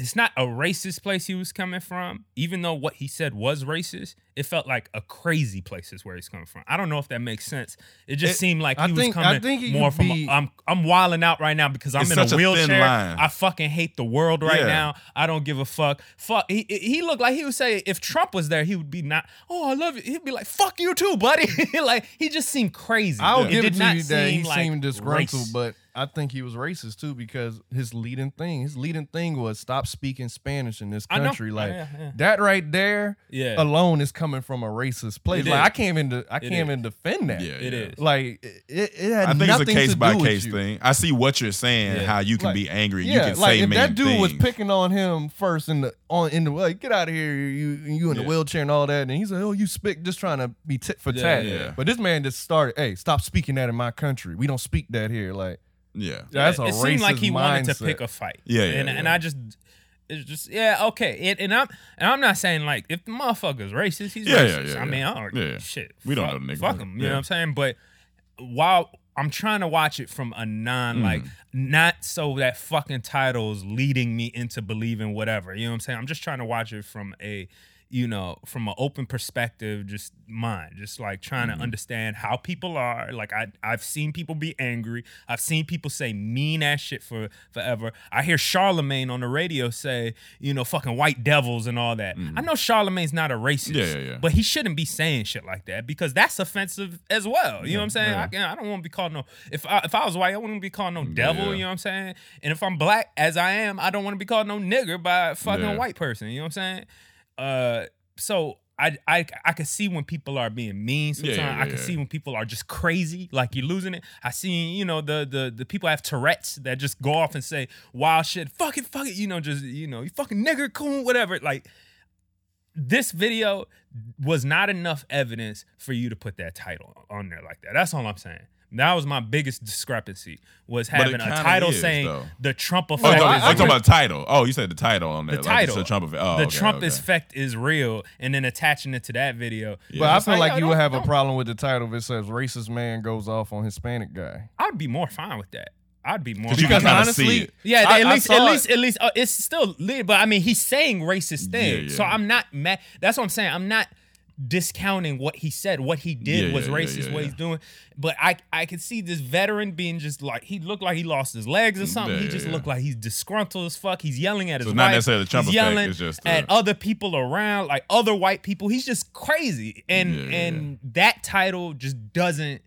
it's not a racist place he was coming from, even though what he said was racist. It felt like a crazy place is where he's coming from. I don't know if that makes sense. It just It- seemed like he I was think- I coming think more from. be- A, I'm I'm wilding out right now because I'm in a wheelchair. I fucking hate the world right Yeah. now. I don't give a fuck. Fuck. He he looked like he would say if Trump was there, he would be not. Oh, I love it. He'd be like, fuck you too, buddy. [laughs] like he just seemed crazy. I'll It give it to you that he like seemed disgruntled, race. but I think he was racist too because his leading thing, his leading thing was stop speaking Spanish in this country. Like Yeah, yeah. that right there, Yeah. alone is coming from a racist place. It like is. I can't even, I can't is. even defend that. Yeah, It yeah. is. Like it, it, it had I think nothing it's a case by case thing. I see what you're saying, Yeah. how you can Like, be angry. Yeah, you can like say if that dude was picking on him first in the on in the like get out of here, you you in the wheelchair and all that, and he's like, oh, you spick, just trying to be tit for Yeah, tat. yeah. But this man just started, hey, stop speaking that in my country. We don't speak that here. Like yeah. that's a it racist seemed like he wanted to mindset. pick a fight. Yeah, yeah, and yeah. and I just It's just yeah, okay. It, and I'm and I'm not saying like if the motherfucker's racist, he's Yeah, yeah, racist. yeah, I mean. I don't Yeah, yeah. shit. We don't fuck, know the nigga. Fuck him. You know what I'm saying? But while I'm trying to watch it from a non Mm. like not so that fucking title's leading me into believing whatever. You know what I'm saying? I'm just trying to watch it from a you know, from an open perspective, just mind, just like trying Mm-hmm. to understand how people are. Like I, I've seen people be angry. I've seen people say mean ass shit for forever. I hear Charlemagne on the radio say, you know, fucking white devils and all that. I know Charlemagne's not a racist, Mm-hmm. Yeah, yeah, yeah. but he shouldn't be saying shit like that because that's offensive as well. You know what I'm saying? I, I don't want to be called no. If I, if I was white, I wouldn't be called no devil. You know what I'm saying? And if I'm black, as I am, I don't want to be called no nigger by a fucking white person. You know what I'm saying? Uh, so I I I can see when people are being mean. Sometimes yeah, yeah, I can yeah. see when people are just crazy, like you're losing it. I see you know the the the people have Tourette's that just go off and say wild shit. Fuck it, fuck it. You know, just you know, you fucking nigger, coon, whatever. Like this video was not enough evidence for you to put that title on there like that. That's all I'm saying. That was my biggest discrepancy was having a title is, saying though. the Trump Oh, effect. no, is I'm talking about title. Oh, you said the title on there. the like title. the Trump effect. Oh, the okay, Trump okay. effect is real, and then attaching it to that video. Yeah. But I feel like yo, you would don't- have a problem with the title if it says racist man goes off on Hispanic guy. I'd be more fine with that. I'd be more. Because you can honestly- see it. Yeah, I- at least, at least, at least, uh, it's still lit. But I mean, he's saying racist things, Yeah, so. I'm not mad. That's what I'm saying. I'm not discounting what he said. What he did Yeah, was yeah, racist. yeah, what he's doing, but I, I could see this veteran being just like he looked like he lost his legs or something. Yeah, he just looked like he's disgruntled as fuck. He's yelling at his it's not wife. necessarily the Trump he's effect, yelling just, at uh, other people around, like other white people. He's just crazy, and and that title just doesn't.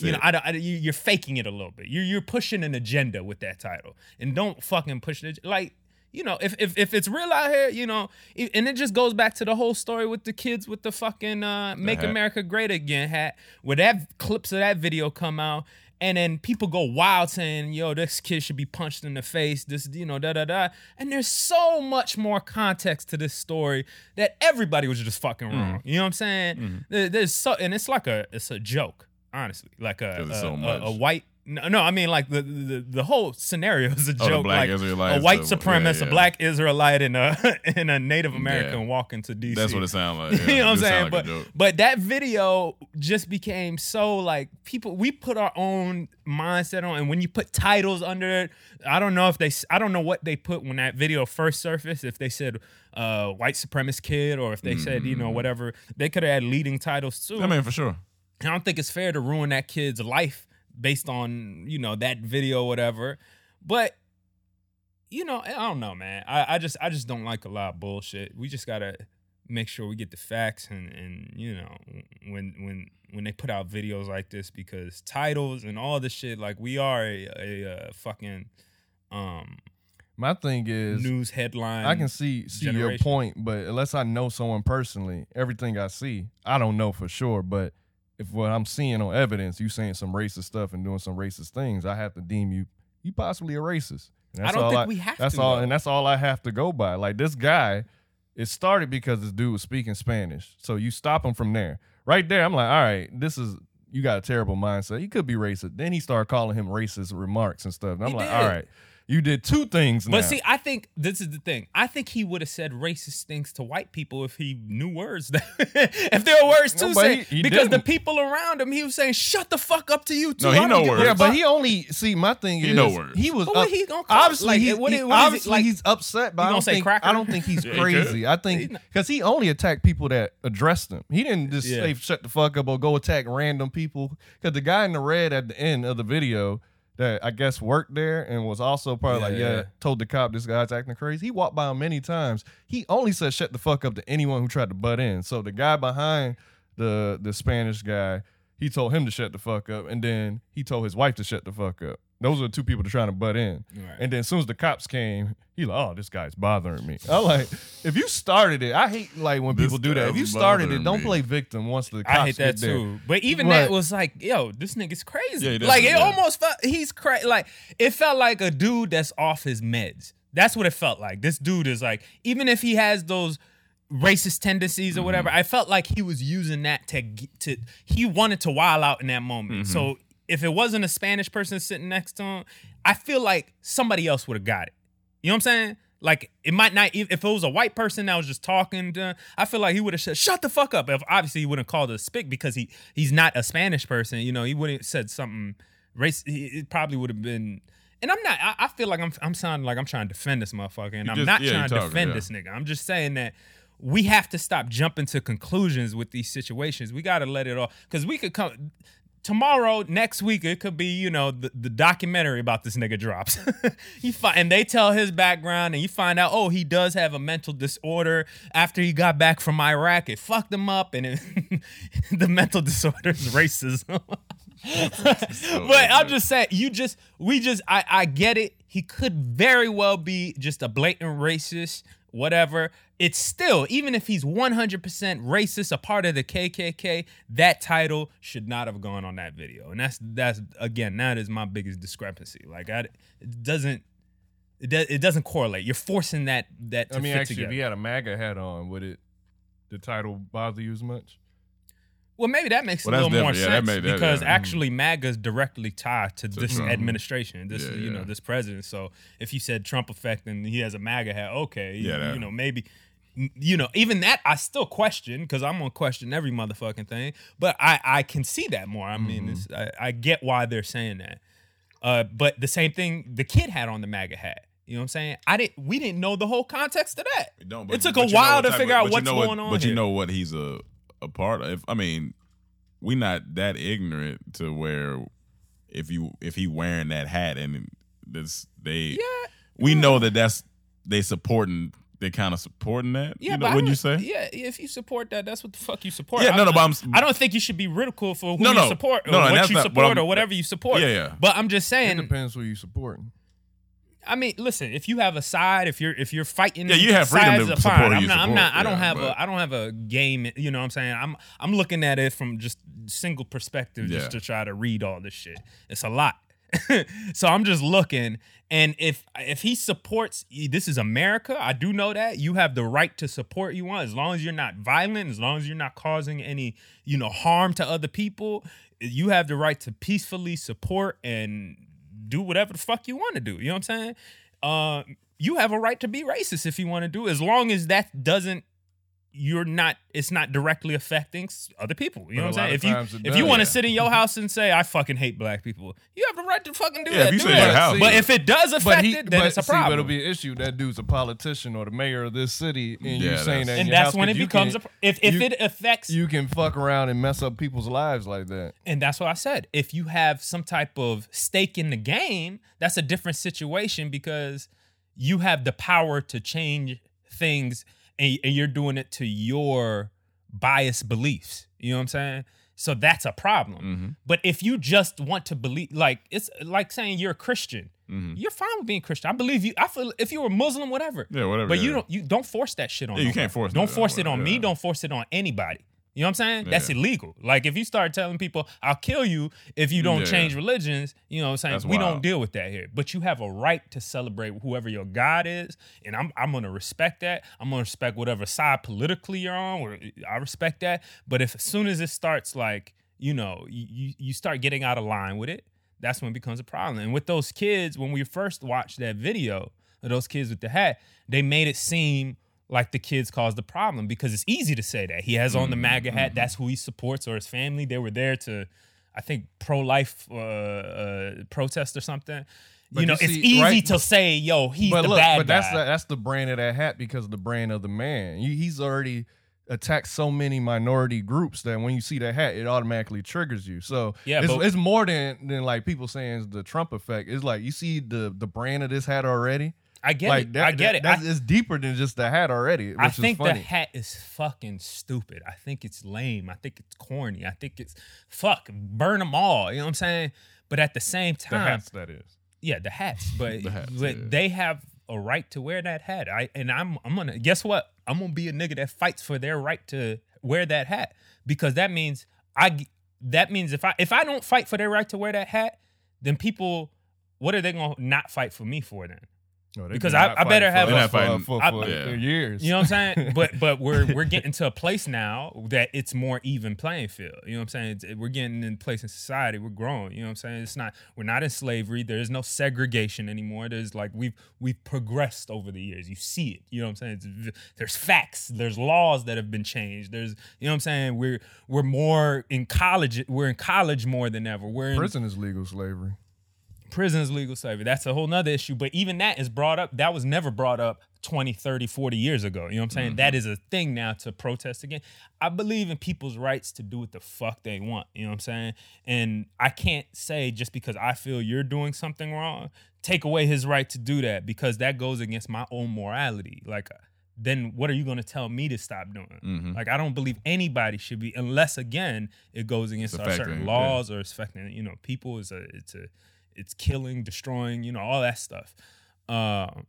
You know, I, don't- I, you- you're faking it a little bit. You're you're pushing an agenda with that title, and don't fucking push it. Like you know, if if if it's real out here, you know, and it just goes back to the whole story with the kids with the fucking uh, "Make hat. America Great Again" hat, where that clips of that video come out, and then people go wild saying, "Yo, this kid should be punched in the face." This, you know, da da da. And there's so much more context to this story that everybody was just fucking Mm-hmm. wrong. You know what I'm saying? There- There's so, and it's like a it's a joke, honestly, like a a, so a- a white. No, no, I mean like the the, the whole scenario is a Oh, joke. black like a white the- supremacist, yeah, a black Israelite, and a [laughs] and a Native American walking to DC. That's what it sounds like. [laughs] Yeah, you know what I'm saying? like but but that video just became so like people. We put our own mindset on, and when you put titles under it, I don't know if they. I don't know what they put when that video first surfaced. If they said uh, white supremacist kid, or if they said you know whatever, they could have had leading titles too. Mm. I mean, for sure. I don't think it's fair to ruin that kid's life based on you know that video, whatever. But you know, I don't know, man. I, I just I just don't like a lot of bullshit. We just gotta make sure we get the facts and and you know when when when they put out videos like this because titles and all this shit like we are a, a, uh fucking um My thing is, news headline. I can see see your point, but unless I know someone personally, everything I see, I don't know for sure. But if what I'm seeing on evidence, you saying some racist stuff and doing some racist things, I have to deem you you possibly a racist. And I don't all think we have That's to, all, though. and that's all I have to go by. Like this guy, it started because this dude was speaking Spanish, so you stop him from there. Right there, I'm like, all right, this is you got a terrible mindset. He could be racist. Then he started calling him racist remarks and stuff. And I'm He like, did. all right, you did two things. But now. see, I think this is the thing. I think he would have said racist things to white people if he knew words. That, [laughs] if there were words to No, say, he- he because the didn't. people around him, he was saying, "Shut the fuck up to you too." No, he know words. Yeah, but he only see my thing He is know words. he was But up- he gonna call- obviously like, he's, what he- is- what is it, obviously like- he's upset, but I don't say think? I don't think he's [laughs] Yeah, he crazy. could. I think because he only attacked people that addressed him. He didn't just Yeah. say shut the fuck up or go attack random people. Because the guy in the red at the end of the video that I guess worked there and was also probably Yeah, like yeah, yeah. told the cop this guy's acting crazy. He walked by him many times. He only said shut the fuck up to anyone who tried to butt in. So the guy behind the the Spanish guy, he told him to shut the fuck up, and then he told his wife to shut the fuck up. Those are the two people that trying to butt in. Right. And then as soon as the cops came, he like, oh, this guy's bothering me. I'm like, if you started it, I hate like when This people do that. If guy's you started it, bothering don't me. play victim once the cops I hate that get there. too. But even Right. that was like, yo, this nigga's crazy. Yeah, he like it definitely almost felt he's crazy. Like it felt like a dude that's off his meds. That's what it felt like. This dude is like, even if he has those racist tendencies or Mm-hmm. whatever, I felt like he was using that to g- to he wanted to wild out in that moment. Mm-hmm. So if it wasn't a Spanish person sitting next to him, I feel like somebody else would have got it. You know what I'm saying? Like it might not if if it was a white person that was just talking to I feel like he would have said, shut the fuck up. If obviously he wouldn't called it a spick because he he's not a Spanish person, you know, he wouldn't have said something race he- it probably would have been and I'm not I, I feel like I'm I'm sounding like I'm trying to defend this motherfucker and You I'm just- not yeah, trying to talking, defend yeah. this nigga. I'm just saying that we have to stop jumping to conclusions with these situations. We got to let it all because we could come tomorrow, next week. It could be you know the, the documentary about this nigga drops. [laughs] you find and they tell his background and you find out oh he does have a mental disorder after he got back from Iraq. It fucked him up and it, [laughs] the mental disorder is racism. [laughs] but I'm just saying, you just, we just, I, I get it. He could very well be just a blatant racist, whatever. It's still, even if he's 100% racist, a part of the KKK, that title should not have gone on that video. And that's, that's again, that is my biggest discrepancy. Like, I, it doesn't, it, it doesn't correlate. You're forcing that, that I mean, actually, together. if he had a MAGA hat on, would it the title bother you as much? Well, maybe that makes Well, a little more. Yeah, sense that- because yeah. actually MAGA is directly tied to this Trump. administration, this Yeah, you know this president. So if you said Trump effect and he has a MAGA hat, okay, Yeah, you, that- you know maybe. You know, even that I still question because I'm gonna question every motherfucking thing. But I I can see that more. I mean, it's, Mm-hmm. I, I get why they're saying that. Uh, but the same thing the kid had on the MAGA hat. You know what I'm saying? I didn't. We didn't know the whole context of that. It don't, it took a while to figure of- out but what's know what- going on. But here. you know what he's a a part of. I mean, we not that ignorant to where if you if he wearing that hat and this they yeah, we know that that's they supporting they kind of supporting that. Yeah, you know, but I wouldn't you say? Yeah, if you support that, that's what the fuck you support. Yeah, I, no, no, but I'm- I don't think you should be ridiculed for who No, you no. support or No, no, what that's you not what support I'm- or whatever you support. Yeah, yeah. But I'm just saying, It depends who you supporting. I mean, listen, if you have a side, if you're if you're fighting, Yeah, you have freedom to support. I'm not. I'm not. I don't yeah, have but- a. I don't have a game. You know what I'm saying? I'm I'm looking at it from just single perspective, Yeah. just to try to read all this shit. It's a lot. [laughs] so I'm just looking, and if if he supports, this is America. I do know that you have the right to support you want, as long as you're not violent, as long as you're not causing any you know harm to other people. You have the right to peacefully support and do whatever the fuck you want to do. You know what I'm saying? Uh, you have a right to be racist if you want to do, as long as that doesn't. You're not. It's not directly affecting other people. You But know what I'm saying? If you times it if you want to Yeah. sit in your house and say I fucking hate black people, you have the right to fucking do Yeah, that. if you do that. your house. but if it does affect he, it, then but it's a see, but problem. it'll be an issue. That dude's a politician or the mayor of this city, and Yeah, you saying that's- that, in and your that's house when 'cause it becomes can- a. pro- If if you- it affects you can fuck around and mess up people's lives like that. And that's what I said. If you have some type of stake in the game, that's a different situation because you have the power to change things and, and you're doing it to your biased beliefs. You know what I'm saying? So that's a problem. Mm-hmm. But if you just want to believe, like, it's like saying you're a Christian. Mm-hmm. You're fine with being Christian. I believe you. I feel if you were Muslim, whatever. Yeah, whatever, But you yeah. don't. You don't force that shit on. Yeah, you can't force Don't force it on nobody, me. Don't force it on anybody. You know what I'm saying? That's illegal. Like if you start telling people, "I'll kill you if you don't Yeah. change religions," you know what I'm saying? That's we don't deal with that here. But you have a right to celebrate whoever your God is, and I'm I'm gonna respect that. I'm gonna respect whatever side politically you're on. I respect that. But if as soon as it starts like you know you you, you start getting out of line with it, that's when it becomes a problem. And with those kids, when we first watched that video of those kids with the hat, they made it seem like the kids caused the problem because it's easy to say that he has on the MAGA hat. That's who he supports or his family. They were there to, I think, pro life uh, uh, protest or something. But you know, you it's easy right- to say, "Yo, he's but the look, bad but that's the, that's the brand of that hat because of the brand of the man. He's already attacked so many minority groups that when you see that hat, it automatically triggers you. So Yeah, it's, but- it's more than than like people saying it's the Trump effect. It's like you see the the brand of this hat already. I get like it. that- I get that- it. That's, I- it's deeper than just the hat already. Which I think the hat is fucking stupid. I think it's lame. I think it's corny. I think it's fuck. Burn them all. You know what I'm saying? But at the same time, the hats that is. Yeah, the hats, but, The hats, but yeah. they have a right to wear that hat. I and I'm I'm gonna guess what? I'm gonna be a nigga that fights for their right to wear that hat because that means I that means if I if I don't fight for their right to wear that hat, then people what are they gonna not fight for me for then? Oh, no, Because I- I better have for a- us for, fighting- for, I- for Yeah. years. You know what I'm saying? [laughs] but but we're we're getting to a place now that it's more even playing field. You know what I'm saying? It's, we're getting in place in society. We're growing. You know what I'm saying? It's not we're not in slavery. There is no segregation anymore. There's like we've we've progressed over the years. You see it. You know what I'm saying? It's, there's facts. There's laws that have been changed. There's you know what I'm saying? We're we're more in college. We're in college more than ever. We're in Prison is legal slavery. Prison is legal slavery. That's a whole nother issue. But even that is brought up. That was never brought up 20, 30, 40 years ago. You know what I'm saying? That is a thing now to protest again. I believe in people's rights to do what the fuck they want. You know what I'm saying? And I can't say just because I feel you're doing something wrong, take away his right to do that because that goes against my own morality. Like, then what are you going to tell me to stop doing? Mhm. Like, I don't believe anybody should be, unless again it goes against our certain laws or it's affecting, you know, people. It's a, it's a, it's killing, destroying, you know, all that stuff. Um,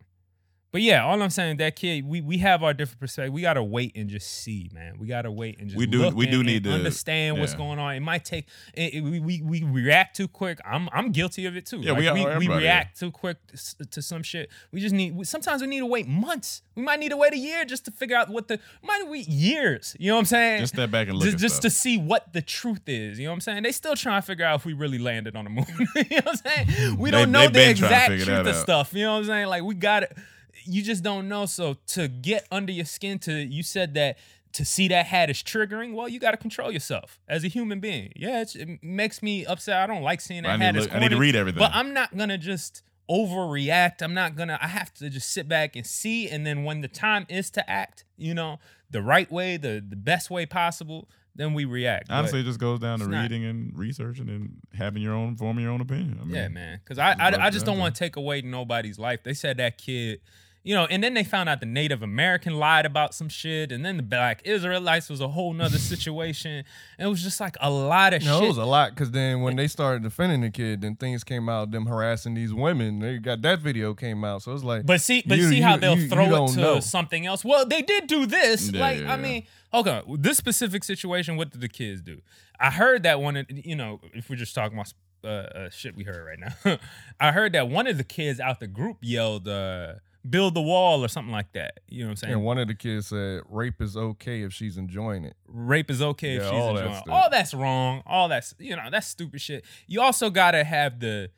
but yeah, all I'm saying that kid, we we have our different perspective. We gotta wait and just see, man. We gotta wait and just We do- we do and- need and to- understand what's going on. It might take it, it- we, we we react too quick. I'm I'm guilty of it too. Yeah, Like, we we, everybody, react too quick to, to some shit. We just need. we- Sometimes we need to wait months. We might need to wait a year just to figure out what the. Might wait years. You know what I'm saying? Just step back and look just, just to see what the truth is. You know what I'm saying? They still trying to figure out if we really landed on the moon. [laughs] you know what I'm saying? We They- don't know the been trying to exact truth of stuff. You know what I'm saying? Like we got it. You just don't know. So to get under your skin, to you said that to see that hat is triggering. Well, you got to control yourself as a human being. Yeah, it's, it makes me upset. I don't like seeing that need hat as look- I need to read everything. But I'm not gonna just overreact. I'm not gonna. I have to just sit back and see, and then when the time is to act, you know, the right way, the the best way possible, then we react. But- Honestly, it just goes down to it's not- reading and researching and having your own, forming your own opinion. I mean, Yeah, man. Because I, I, I just don't want to take away nobody's life. They said that kid, you know, and then they found out the Native American lied about some shit, and then the Black Israelites was a whole nother [laughs] situation. And it was just like a lot of No, shit. it was a lot because then when they started defending the kid, then things came out them harassing these women. They got that video came out, so it's like. But see, but you- see how you- they'll you- you throw it to know. something else. Well, they did do this. Yeah, like, yeah, I yeah. mean, okay, this specific situation, what did the kids do? I heard that one. You know, if we're just talking about uh, uh, shit we heard right now, [laughs] I heard that one of the kids out the group yelled, uh, "Build the wall" or something like that. You know what I'm saying? And one of the kids said, "Rape is okay if she's enjoying it." rape is okay if Yeah, she's all that enjoying. stuff. All that's wrong. All that's you know that's stupid shit. You also gotta have the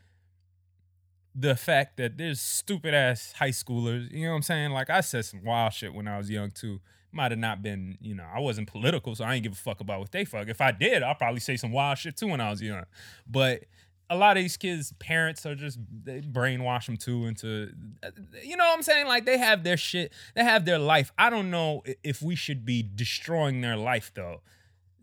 the fact that there's stupid ass high schoolers. You know what I'm saying? Like I said some wild shit when I was young too. Might have not been, you know, I wasn't political, so I ain't give a fuck about what they fuck. If I did, I'll probably say some wild shit too when I was young. But a lot of these kids' parents are just they brainwash them too into, you know what I'm saying? Like they have their shit, they have their life. I don't know if we should be destroying their life though.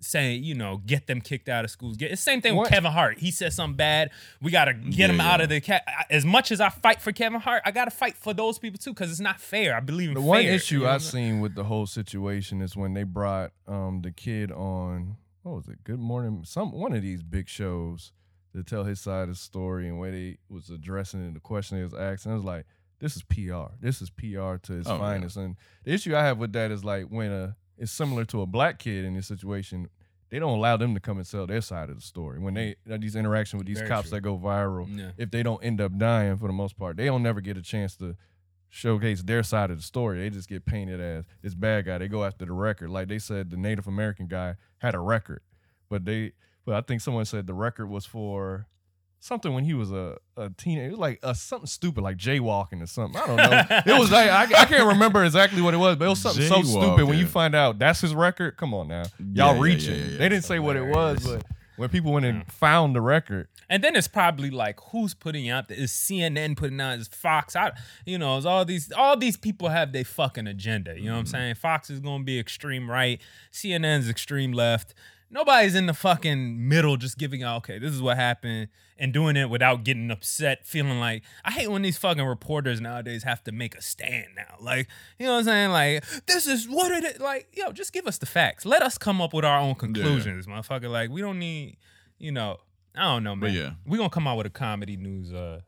Saying, you know, get them kicked out of schools. Get it's the same thing with Kevin Hart. He said something bad. We gotta get him out yeah. of the cat. As much as I fight for Kevin Hart, I gotta fight for those people too because it's not fair. I believe in The fair. one you issue know I'm I've seen with the whole situation is when they brought um the kid on what was it? Good Morning, some one of these big shows to tell his side of the story and where they was addressing it, the question he was asking. I was like, this is PR. This is PR to its Oh, yeah. finest. And the issue I have with that is like when a it's similar to a black kid in this situation. They don't allow them to come and sell their side of the story when they mm. these interaction with these Very cops true. that go viral. Yeah. If they don't end up dying for the most part, they don't never get a chance to showcase their side of the story. They just get painted as this bad guy. They go after the record. Like they said, the Native American guy had a record, but they, but I think someone said the record was for something when he was a, a teenager. It was like uh, something stupid, like jaywalking or something. I don't know. [laughs] it was like I, I can't remember exactly what it was, but it was something so stupid. When you find out that's his record, come on now, y'all yeah, reaching. yeah. They didn't say what it was, but when people went and found the record. And then it's probably like who's putting out the is CNN putting out is Fox I you know it's all these all these people have their fucking agenda you know what I'm saying Fox is gonna be extreme right CNN's extreme left nobody's in the fucking middle just giving out okay this is what happened and doing it without getting upset feeling like I hate when these fucking reporters nowadays have to make a stand now like you know what I'm saying like this is what it is like yo just give us the facts let us come up with our own conclusions motherfucker like we don't need you know I don't know, man. But yeah. we're gonna come out with a comedy news, uh,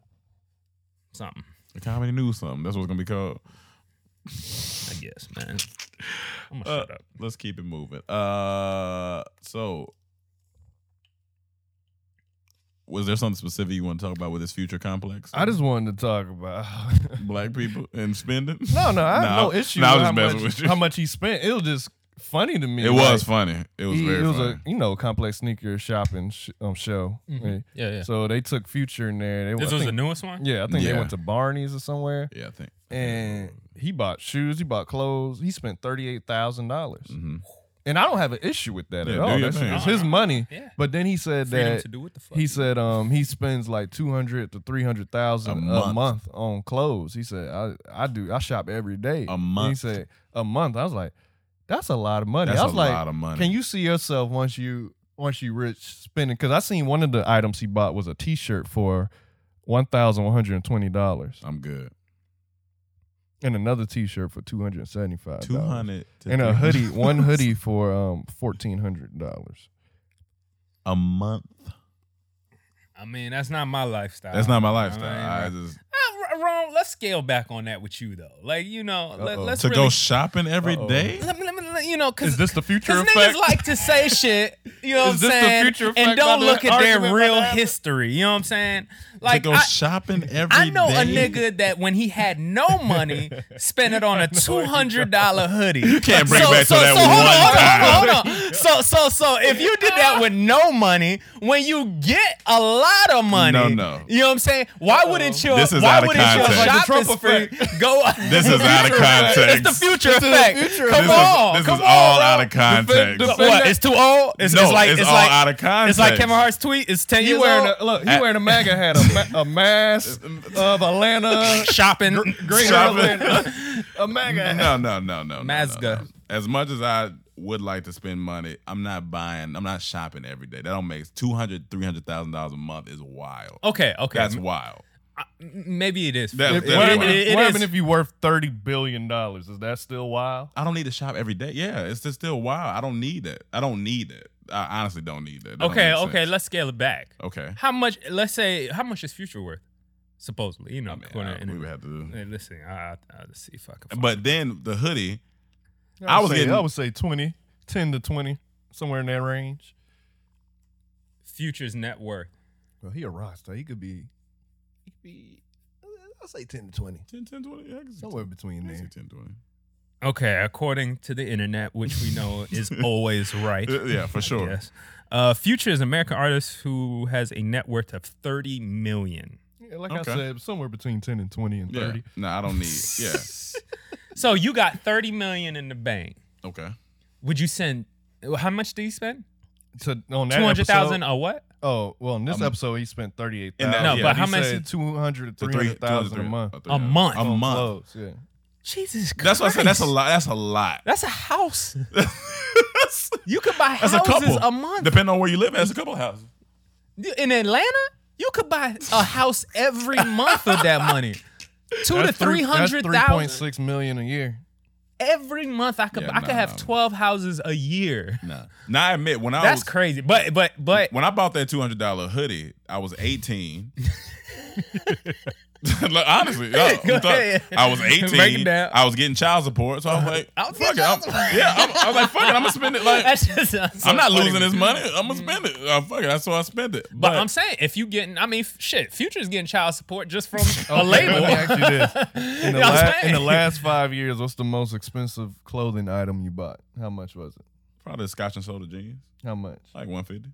something. The comedy news something. That's what it's gonna be called. I guess, man. I'm gonna Uh, shut up. Let's keep it moving. Uh, so was there something specific you want to talk about with this future complex? I just wanted to talk about. [laughs] black people and spending. no, no, I have Nah, no issue. nah, with how much, with. How much he spent? It was just funny to me. It like, was funny. It was he- very it was funny. a you know complex sneaker shopping sh- um, show. Yeah, yeah. So they took Future in there. They, This I was the newest one. Yeah, I think they went to Barney's or somewhere, yeah, I think. And he bought shoes. He bought clothes. He spent thirty eight thousand dollars, Mhm. and I don't have an issue with that Yeah, at all. That's thing. it's his money. Yeah. But then he said Freedom that to do what the fuck. he said um he spends like two hundred to three hundred thousand A a month. month. on clothes. He said I I do I shop every day. A And month. He said a month. I was like, that's a lot of money. That's I was a like, lot of money. Can you see yourself once you once you rich spending? Because I seen one of the items he bought was a T shirt for one thousand one hundred and twenty dollars, I'm good. And another T shirt for two hundred and seventy five. Two hundred and a hoodie, one [laughs] hoodie for um fourteen hundred dollars. a month. I mean, that's not my lifestyle. That's not my I lifestyle. mean, I just Ron, let's scale back on that with you though. Like you know, let, let's to really, go shopping every Uh-oh. day. Let me, let me, let- you know, because Is this the future Because effect? niggas like to say [laughs] shit, you know what I'm Is this the saying? future effect and don't look at their real history. You know what I'm saying? to Like go I, shopping every day. I know a nigga that when he had no [laughs] money, spent it on a [laughs] two hundred dollar hoodie. You can't bring back to that hold one on, hold on, hold on. So so so if you did that with no money, when you get a lot of money, No, no. you know what I'm saying? Why wouldn't your This is why out of wouldn't your context. Like the shopping Trump spree go? This is out of context. It's the future effect. Come This on, is, this come is on, all bro. out of context. Defend- What? It's too old. It's, no, it's like it's, it's all like out of context. it's like Kevin Hart's tweet. It's ten He years wearing old. a look. He wearing a MAGA hat, a, ma- a mask [laughs] of Atlanta, [laughs] shopping. Greater Shopping. Atlanta, [laughs] a MAGA hat. No, no, no, no. no, Mazda. no, no. As much as I would like to spend money, I'm not buying. I'm not shopping every day. That don't make two hundred, three hundred thousand dollars a month is wild. Okay, okay. That's wild. Maybe it is. That- that- it- What it- happened- it- it what is. happened if you worth thirty billion dollars? Is that still wild? I don't need to shop every day. Yeah, it's just still wild. I don't need it. I don't need it. I honestly don't need it. That Okay, okay. sense. Let's scale it back. Okay. How much? Let's say how much is Future worth? Supposedly, you know. I mean, I- we would have to. Hey, listen, I, I, I'll see if I can. Find But then the hoodie, I, I was say, getting- I would say 20, 10 to twenty, somewhere in that range. Future's net worth. Well, he a roster. He could be. He could be. I'll say ten to twenty, 10, 10, 20, yeah, I can somewhere 10, between I can there. 10, 20. Okay, according to the internet, which we know is [laughs] always right. Uh, Yeah, for sure. Yes. Uh, Future is an American artist who has a net worth of thirty million. Yeah, like Okay. I said, somewhere between ten and twenty and Yeah. thirty. No, I don't need. Yeah. [laughs] So you got thirty million in the bank. Okay. Would you send? How much do you spend? To on that Two hundred thousand episode- or what? Oh well, in this Um, episode he spent thirty eight in that- thousand. No, but how much- Two hundred to To three hundred thousand a month. A month. A On month. clothes, yeah. Jesus Christ. That's what I said. That's a lot. That's a lot. That's a house. [laughs] You could buy That's a houses couple. a month. Depending on where you live, at, it's a couple of houses. In Atlanta, you could buy a house every month with that money. [laughs] Two to That's three hundred Three point thousand six million a year. Every month. I could Yeah, I could nah, have nah. twelve houses a year. Nah. Now I admit when I That's was crazy. But but but when I bought that two hundred dollar hoodie, I was eighteen. [laughs] [laughs] Look, honestly, yo, [laughs] I'm Go talking- ahead. I was eighteen. I was getting child support, so I was like, I was "Fuck it." getting I'm- child yeah, I'm, I was like, "Fuck it." I'm gonna spend it. Like that's just so I'm not funny losing this money. I'm gonna spend it. Uh, fuck it. That's why I spend it. But, I'm saying if you getting, I mean, f- shit, Future's getting child support just from [laughs] a Okay, label. Let me ask you this: in the, You know what I'm la- in the last five years, what's the most expensive clothing item you bought? How much was it? probably the Scotch and soda jeans, How much? like one fifty.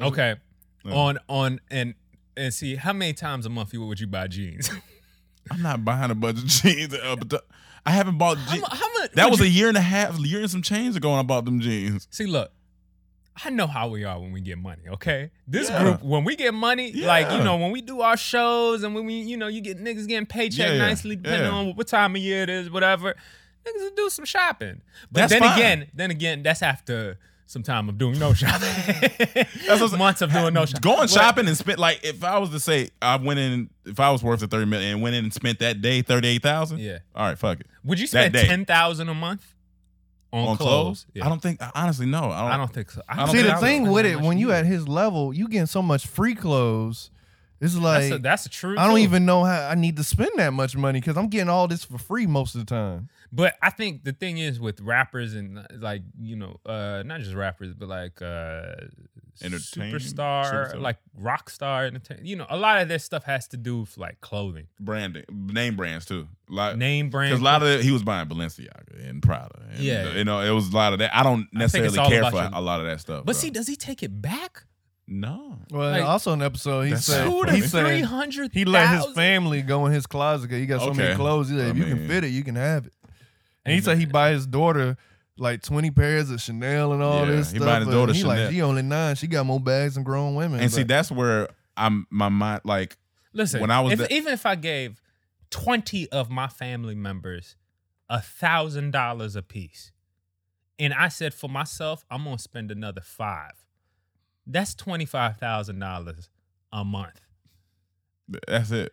Okay, Yeah. on on and and see how many times a month you would you buy jeans? [laughs] I'm not buying a bunch of [laughs] jeans. Uh, but the- I haven't bought jeans. mu- how much? That was you- a year and a half, year and some change ago. When I bought them jeans. See, look, I know how we are when we get money. Okay, this Yeah. group when we get money, like you know when we do our shows and when we, you know, you get niggas getting paycheck Yeah, yeah. nicely depending Yeah. on what time of year it is, whatever. Niggas will do some shopping, but That's then fine. again, then again, that's after some time of doing no [laughs] shopping. That's what- months of doing no shopping. Going But- shopping and spent like if I was to say I went in if I was worth the thirty million and went in and spent that day thirty eight thousand. Yeah. All right, fuck it. Would you spend ten thousand a month on, On clothes? clothes? Yeah. I don't think honestly no. I don't. I don't think so. I I don't See, think the thing would with it, when you at his level, you getting so much free clothes It's like that's a, that's a true. I don't too. even know how I need to spend that much money because I'm getting all this for free most of the time. But I think the thing is with rappers and uh, like you know, uh, not just rappers, but like uh, superstar, superstar. like rock star, entertain. You know, a lot of their stuff has to do with like clothing, branding, name brands too. Like name brand. Because a lot of it, he was buying Balenciaga and Prada. And, Yeah. you know, it was a lot of that. I don't I think it's necessarily all care for your- a lot of that stuff. but bro. see, does he take it back? no, Well, Like- also an episode, he said he said Three hundred. he let his family go in his closet. 'cause He got so many clothes. He said, I if you can fit it, you can have it. And he mm-hmm. said he buy his daughter like twenty pairs of Chanel and all Yeah, this he stuff. buying his but daughter he like Chanel. she only nine. She got more bags than grown women. and see but- that's where I'm my mind like Listen, when I was if, the- even if I gave twenty of my family members a thousand dollars a piece, and I said for myself, I'm gonna spend another five. That's twenty five thousand dollars a month. that's it.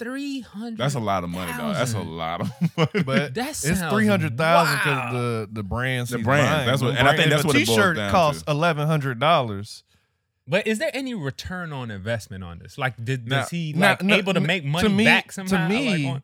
Three hundred. That's a lot of money, though. That's a lot of [laughs] money. But that's it's three hundred thousand because wow. the the brands The he's brands, buying. that's what- The and I think brand- that's if what a it boils T-shirt down costs eleven hundred dollars. But is there any return on investment on this? Like, did Now- is he now- like no, able to n- make to money me- back to me, Like,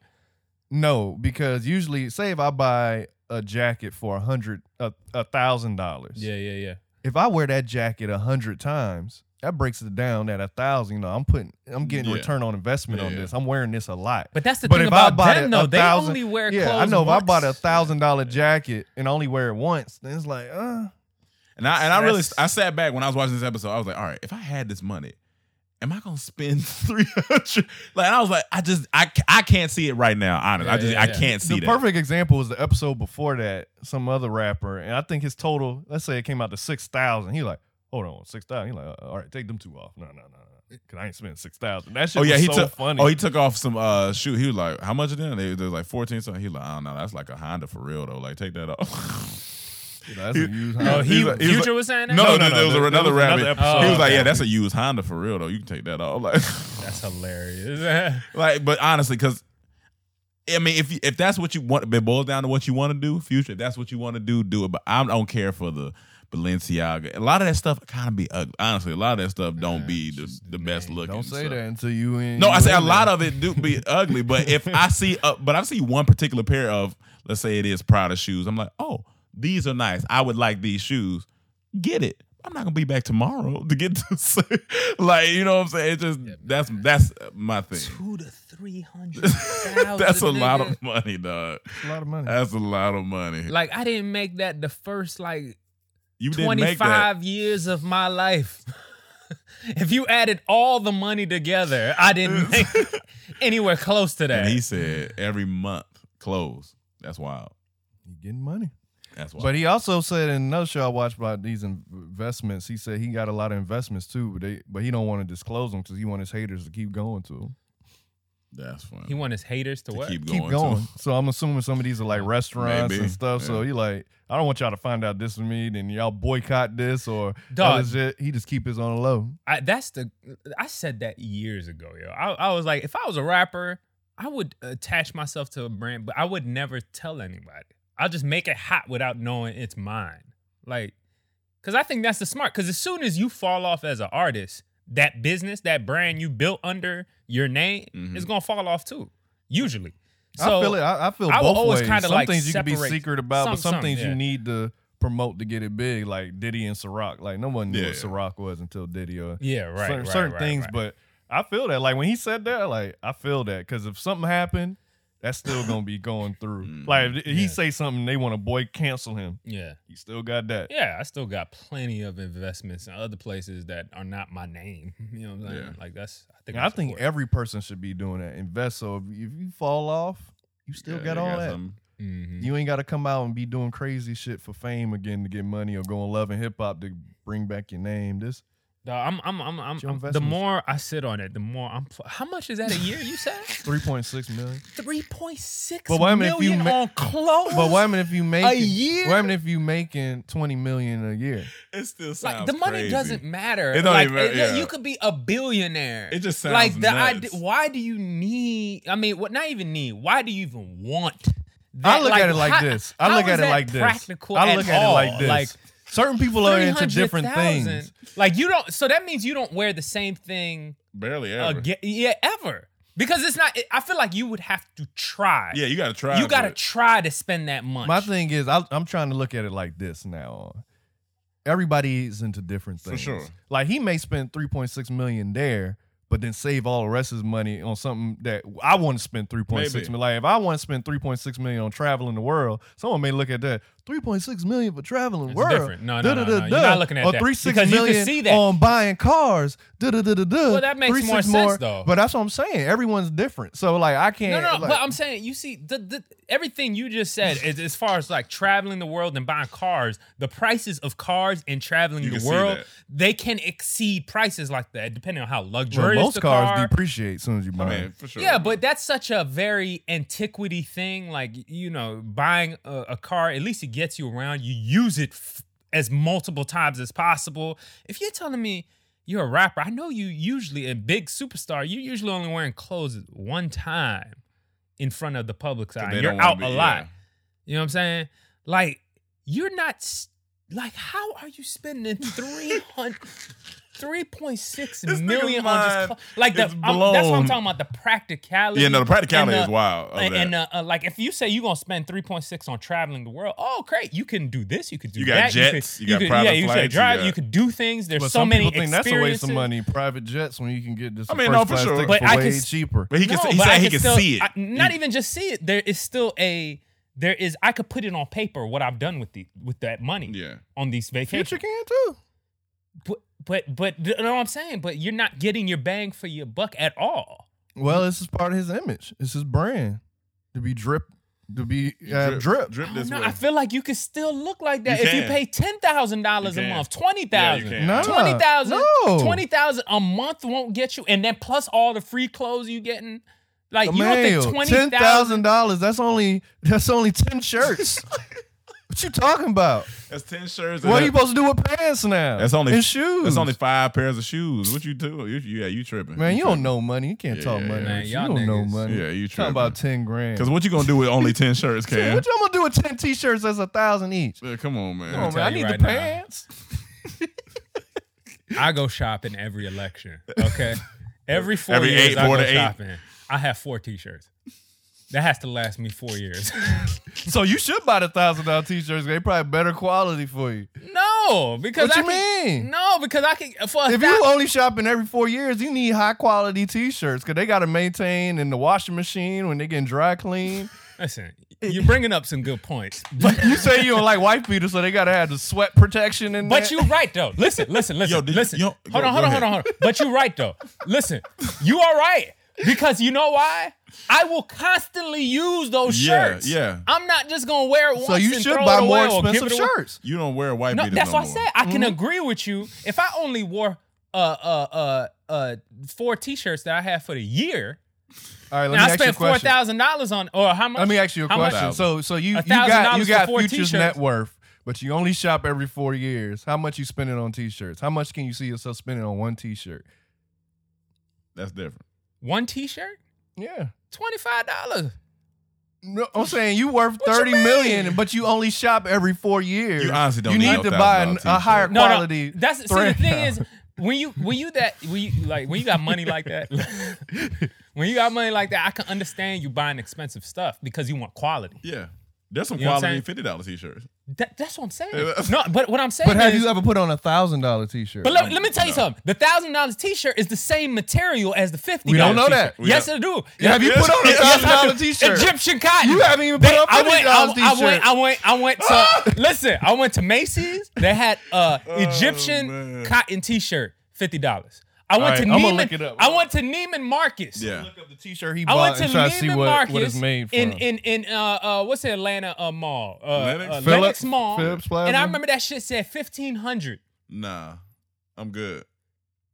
No, because usually, say if I buy a jacket for a hundred a a thousand dollars, yeah, yeah, yeah. if I wear that jacket a hundred times, that breaks it down at a thousand. You know, I'm putting, I'm getting Yeah. return on investment on this. I'm wearing this a lot. But that's the But thing if I about bought them, a- though. a They thousand- only wear yeah, clothes. I know. If I once. bought a thousand dollar jacket and only wear it once, then it's like, uh, And I and I really I sat back when I was watching this episode. I was like, all right, if I had this money, am I gonna spend [laughs] three hundred? Like I was like, I just I, I can't see it right now. Honest, I just yeah, I yeah. can't see the that. perfect example was the episode before that. Some other rapper, and I think his total, let's say it came out to six thousand. He like, hold on, six thousand. He like, uh, all right, take them two off. No, no, no, no, because I ain't spending six thousand. That shit Oh yeah, was he so took. funny. Oh, he took off some uh shoe. He was like, "How much of them?" They, they was like fourteen something. He like, "I don't know. That's like a Honda for real though. Like, take that off." [laughs] You know, that's a used Oh, Honda. he, He's like- he's Future like- was saying that. no, No, no, no, there was no, another rabbit. another episode. he was like, Oh, "Yeah, that's a used Honda for real though. You can take that off." [laughs] Like, That's hilarious. [laughs] like, but honestly, because I mean, if you, if that's what you want, it boils down to what you want to do, future. If that's what you want to do, do it. But I don't care for the Balenciaga. A lot of that stuff kind of be ugly. Honestly, a lot of that stuff don't be the, the best looking. Don't say stuff. that until you in. No, I say a lot there. of it do be [laughs] ugly, but if I see, uh, but I see one particular pair of, let's say it is Prada shoes, I'm like, oh, these are nice. I would like these shoes. Get it. I'm not gonna be back tomorrow to get [laughs] to say, like, you know what I'm saying? It's just that's that's my thing. Two to three hundred. [laughs] That's a lot of money, dog. a lot of money. That's a lot of money. Like I didn't make that the first like you didn't make that. years of my life. [laughs] if you added all the money together, I didn't [laughs] make anywhere close to that. And he said every month close. That's wild. He getting money. That's wild. But he also said in another show I watched about these investments, he said he got a lot of investments too, but they but he don't want to disclose them because he want his haters to keep going to him. That's funny. he want his haters to, to what? keep Keep going. going. So I'm assuming some of these are like restaurants Maybe, and stuff. So he like, I don't want y'all to find out this is me, then y'all boycott this or Dog. other shit. He just keep his on the low. I, that's the I said that years ago, yo. I, I was like, if I was a rapper, I would attach myself to a brand, but I would never tell anybody. I'll just make it hot without knowing it's mine. Like, because I think that's the smart. Because as soon as you fall off as an artist, that business, that brand you built under your name Mhm. is gonna fall off too. Usually, so I feel it. I, I feel I will both always ways. kinda, Some like, things you can be secret about, but some- some, some, things yeah. you need to promote to get it big, like Diddy and Ciroc. Like no one knew Yeah. what Ciroc was until Diddy or yeah, right, certain, right, certain right, things. right. But I feel that. Like when he said that, like I feel that because if something happened, that's still gonna be going through. [laughs] Mhm. Like if he Yeah. say something, they want to boy cancel him. yeah, He still got that. Yeah, I still got plenty of investments in other places that are not my name. [laughs] You know what I'm saying? Yeah. Like that's I think And I that's think important. every person should be doing that. Invest. So if, if you fall off, you still got all that. Mhm. You ain't got to come out and be doing crazy shit for fame again to get money or going love and hip hop to bring back your name. This I'm, I'm, I'm, I'm, I'm- the more I sit on it, the more I'm. How much is that a year? You said [laughs] three point six million. three point six But wait a minute, if you million ma- on clothes. But what happened if you make a year? What happened if you making twenty million a year? It still sounds Like the money crazy. doesn't matter. It don't like, even matter, it- yeah. You could be a billionaire. It just sounds like the nuts. idea. Why do you need? I mean, what? Not even need. Why do you even want? I that? look at it like how- this. I look at it that like this. Practical. I look at it all? like this. Like certain people are into different 300,000. things. Like you don't. So that means you don't wear the same thing Barely ever. again. Yeah, ever. Because it's not. I feel like you would have to try. Yeah, you got to try. you got to try to spend that much. My thing is, I, I'm trying to look at it like this now. Everybody's into different things. For sure. Like he may spend 3.6 million there, but then save all the rest of his money on something that I want to spend 3.6 Maybe. million. Like if I want to spend 3.6 million on traveling the world, someone may look at that 3.6 million for traveling It's world. different. No, no, no, no. You're not looking at or that. 3.6 Because you can see that. on buying cars. Da-da-da-da-da. Well, that makes 3.6 more sense, though. But that's what I'm saying. Everyone's different. So like I can't. no, like- but I'm saying you see the, the everything you just said [laughs] is as far as like traveling the world and buying cars, the prices of cars and traveling the world, they can exceed prices like that depending on how well, luxurious most the cars car. depreciate as soon as you buy I them. mean, for sure. Yeah, but that's such a very antiquity thing. Like you know, buying a, a car at least it gets you around. You use it f- as multiple times as possible. If you're telling me you're a rapper, I know you usually a big superstar. You're usually only wearing clothes one time in front of the public's eye. You're out be- a lot. yeah. You know what I'm saying? Like you're not. s- Like how are you spending [laughs] three hundred? 3.6 This million nigga's on just clo- like the I'm- that's what I'm talking about the practicality Yeah, no, the practicality and is wild and and, uh, uh, like if you say you're gonna spend 3.6 on traveling the world oh great you can do this you could do You got that jets, you you could, got you private yeah, you flights, you could drive got- you could do things there's But so some many people think that's a waste of experiences. money. Private jets when you can get just I a mean, first no, for class sure. But for I way can s- cheaper. but he can. No, he said he can can still- see it. I- not even just see it. There is still a there is I could put it on paper what I've done with the with that money Yeah. on these vacations. Future can too. But but but you know what I'm saying? But you're not getting your bang for your buck at all. Well, this is part of his image. It's his brand to be drip, to be uh, drip. drip I, this don't know, way. I feel like you could still look like that You if you pay ten thousand dollars a month, twenty Yeah, thousand. you can. Nah, Twenty thousand, no. twenty thousand a month won't get you, and then plus all the free clothes you getting. Like you Emmanuel, don't think ten twenty thousand thousand? dollars. That's only that's only ten shirts. [laughs] what you talking about? That's ten shirts. What are you supposed to do with pants now? That's only and shoes. That's only five pairs of shoes. What you do? You, yeah, you tripping? man. You don't know money. You can't Yeah, talk yeah, money. Man, you. y'all you don't know money. Yeah, you talking tripping. about ten grand. Because what you gonna do with only ten shirts, [laughs] Shit, Cam? what you gonna do with ten t-shirts? That's a thousand each. Yeah, come on, man. Come on, man. I need right the now. pants. [laughs] I go shopping every election. Okay, [laughs] every four Every years eight, I four go to eight. shopping. I have four t-shirts. That has to last me four years. [laughs] So you should buy the thousand dollar t-shirts. They probably better quality for you. no, because What I you can, mean? No, because I can for If you only shopping every four years, you need high quality t-shirts because they got to maintain in the washing machine when they getting dry clean. listen. You're bringing up some good points, [laughs] but you say you don't like white beaters, so they got to have the sweat protection in there. But you're right though. Listen, listen, [laughs] listen, Yo, did you- yo, hold go- on, hold on, hold on, hold on. But you're right though. Listen, you are right because you know why? I will constantly use those Yeah, shirts. yeah. I'm not just gonna wear it once. so you and should throw buy it away more expensive shirts. You don't wear white No, beaters that's no what I said. I can Mm-hmm. agree with you. If I only wore uh uh uh uh four t-shirts that I had for the year, All right, let and me I ask you a spent four question. thousand dollars on or how much? Let me ask you a question. So, so you you got you got four Futures t-shirts. net worth, but you only shop every four years. How much you spending on t-shirts? How much can you see yourself spending on one t-shirt? That's different. One t-shirt, Yeah. twenty five dollars. No, I'm saying you worth you thirty million, mean? but you only shop every four years. You honestly don't You need need no to buy $1,000 an- a t-shirt. higher No, quality. no. That's see the thread. thing is [laughs] when you when you that when you like when you got money like that. [laughs] when you got money like that, I can understand you buying expensive stuff because you want quality. Yeah. There's some You know what I'm quality saying? fifty dollars t-shirts. That, that's what I'm saying. Yeah. No, but what I'm saying But have is, you ever put on a thousand dollar t-shirt? But let, let me tell you something. The thousand dollars T-shirt is the same material as the fifty. We don't know that. We Yes, have- I do. have you Yes, put on a yes, thousand I dollar do. t-shirt? Egyptian cotton. You haven't even put on I fifty went, I, dollars I t-shirt. went, I went, I went to. [laughs] listen, I went to Macy's. They had uh Egyptian man. cotton T-shirt, fifty dollars. I went All to I'ma Neiman. look it up. I went to Neiman Marcus. Yeah. Look up the t-shirt he bought I went to and try to see Neiman what, Marcus what it's made from. in in in uh uh what's the Atlanta uh, mall? Uh, Lenox? uh, Lenox Mall. Phipps Plaza? And I remember that shit said fifteen hundred. Nah. I'm good.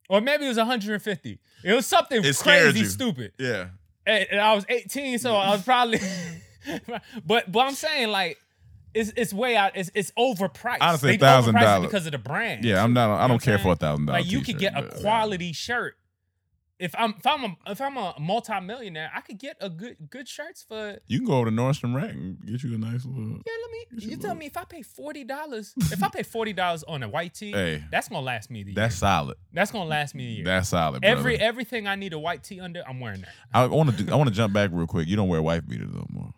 Or maybe it was 150. It was something It crazy you. stupid. Yeah. And, and I was 18, so I was probably [laughs] but but I'm saying like it's it's way out. It's it's overpriced. Honestly, it $1,000. because of the brand. Yeah, I'm not I don't care for a thousand dollars. Like you could get a quality shirt. If I'm if I'm a if I'm a multimillionaire, I could get a good good shirts for. You can go over to Nordstrom Rack and get you a nice little Yeah, Let me You tell me if I pay forty dollars, if I pay forty dollars on a white tee, Hey. that's gonna last me the year. That's solid. That's gonna last me a year. That's solid. Brother. Every everything I need a white tee under, I'm wearing that. I want to. I want to jump back real quick. You don't wear wife beaters no more.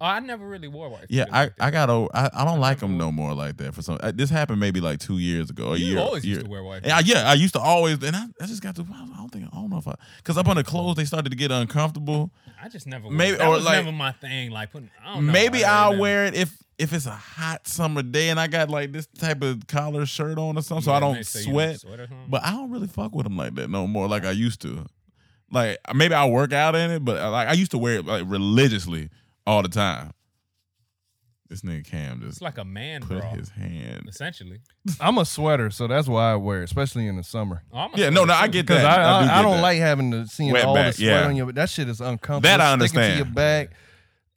Oh, I never really wore white. Yeah, I, like. I got over. I, I don't like them no more like that. For some, uh, this happened maybe like two years ago. A You year, always year. used to wear white. Yeah, yeah, I used to always, and I, I just got to. I don't think I don't know if I because up on the clothes they started to get uncomfortable. I just never. Maybe- or was like- never my thing. Like putting. I don't know. Maybe I I'll wear it if if it's a hot summer day and I got like this type of collar shirt on or something, so I Yeah, don't so you don't sweat. sweat. But I don't really fuck with them like that no more, like I used to. Like maybe I work out in it, but uh, like I used to wear it like religiously all the time. This nigga Cam It's just like a man put bra, his hand. essentially. I'm a sweater, so that's why I wear it, especially in the summer. Oh, I'm a Yeah, no, no, I too. get Because that. I, I, do I, get don't that. like having to seeing Wet all back, the sweat yeah. on your. That shit is uncomfortable. That I Sticking to understand. your back.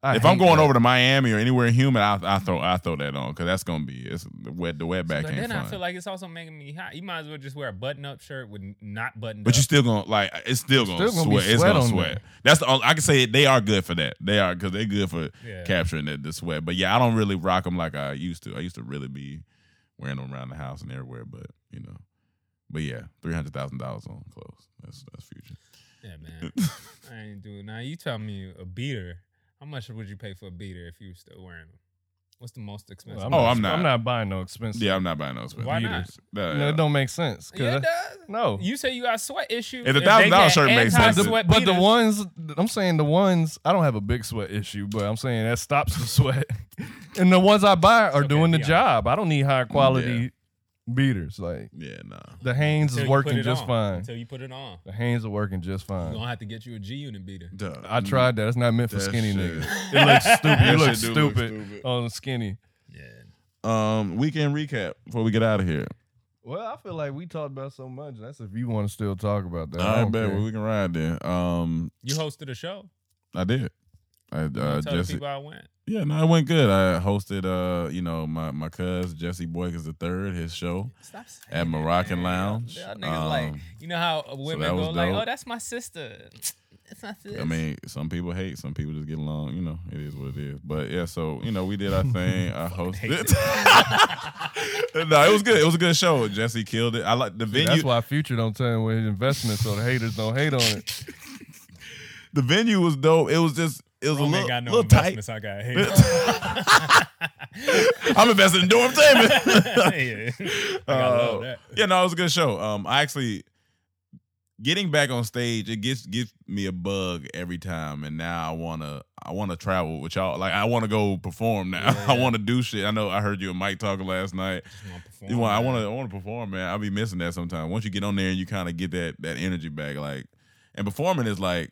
I if I'm going that. over to Miami or anywhere humid, I, I throw I throw that on because that's gonna be it's the wet the wet back But ain't then fun. I feel like it's also making me hot. You might as well just wear a button-up shirt with not buttoned but up. you still gonna like it's still gonna, Still gonna be sweat. It's gonna on sweat. there. That's the only, I can say they are good for that. They are because they're good for Yeah. capturing the, the sweat. But yeah, I don't really rock them like I used to. I used to really be wearing them around the house and everywhere. But you know, but yeah, three hundred thousand dollars on clothes. That's that's future. Yeah, man. [laughs] I ain't doing. Now you tell me a beater. How much would you pay for a beater if you were still wearing them? What's the most expensive? I'm Oh, not, I'm not. I'm not buying no expensive. Yeah, I'm not buying those. Why not? That- No, it don't make sense. 'cause Yeah, it does. no. You say you got sweat issues. If the they $1,000 shirt makes sense, anti-sweat but the ones I'm saying the ones I don't have a big sweat issue, but I'm saying that stops the [laughs] sweat. and the ones I buy are okay, doing the be job. I don't need high quality beaters. Like yeah, nah. the Hanes Until is working just on. fine. Until you put it on. The Hanes are working just You're fine. gonna have to get you a G unit beater. Duh. I tried that. It's not meant for That skinny shit- niggas. [laughs] It looks stupid. It looks shit do look stupid stupid. on skinny. Yeah. Um, weekend recap before we get out of here. Well, I feel like we talked about so much. That's if you want to still talk about that. I All right, don't bet. Well, we can ride then. Um, You hosted a show. I did. I You uh, tell the Jesse. people I went. Yeah, no, it went good. I hosted, uh, you know, my my cuz Jesse Boykins the third, his show. At Moroccan man. Lounge. Y'all niggas like, Um, you know how women that was go like, dope. oh, that's my sister. It's not this. I mean, some people hate, some people just get along. You know, it is what it is. But yeah, so you know, we did our thing. [laughs] I hosted. [laughs] [laughs] no, it was good. It was a good show. Jesse killed it. I like the See, venue. That's why Future don't tell with his investments so the haters don't hate on it. the venue was dope. It was just, it was a little, got no little tight. I got hate. [laughs] I'm invested in Durham Taman. [laughs] yeah. [laughs] Uh, yeah, no, it was a good show. Um, I actually getting back on stage, it gets gives me a bug every time, and now I wanna I wanna travel with y'all. Like I wanna go perform now. Yeah, I wanna do shit. I know I heard you and Mike talking last night. Wanna perform, You want, I want to, I want to perform, man. I'll be missing that sometimes. Once you get on there and you kind of get that that energy back, like, and performing is like,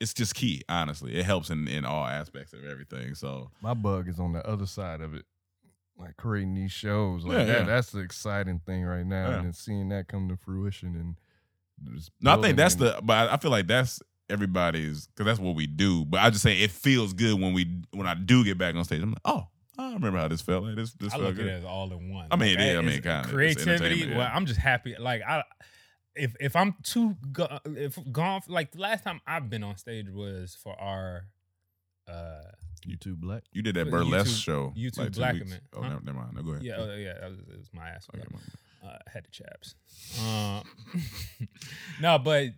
it's just key. Honestly, it helps in in all aspects of everything. So My bug is on the other side of it. Like creating these shows. Like Yeah, that, yeah. that's the exciting thing right now. Yeah. And then seeing that come to fruition and just no, I think that's and- the, but I- I feel like that's everybody's because that's what we do. But I just say it feels good when we when I do get back on stage. I'm like, oh, I remember how this felt. Like this, this I felt look at good. it as all in one. I mean, Like, it is. I mean, kinda. Creativity. entertainment, yeah. Well, I'm just happy. Like I, if if I'm too go, if gone like the last time I've been on stage was for our uh YouTube Black. You did that YouTube- burlesque show. YouTube like two Black weeks. Man. Oh, Huh? never, never mind. No, go ahead. yeah oh, yeah that was, it was my ass. Okay, my- uh, had the chaps. Uh, [laughs] no, but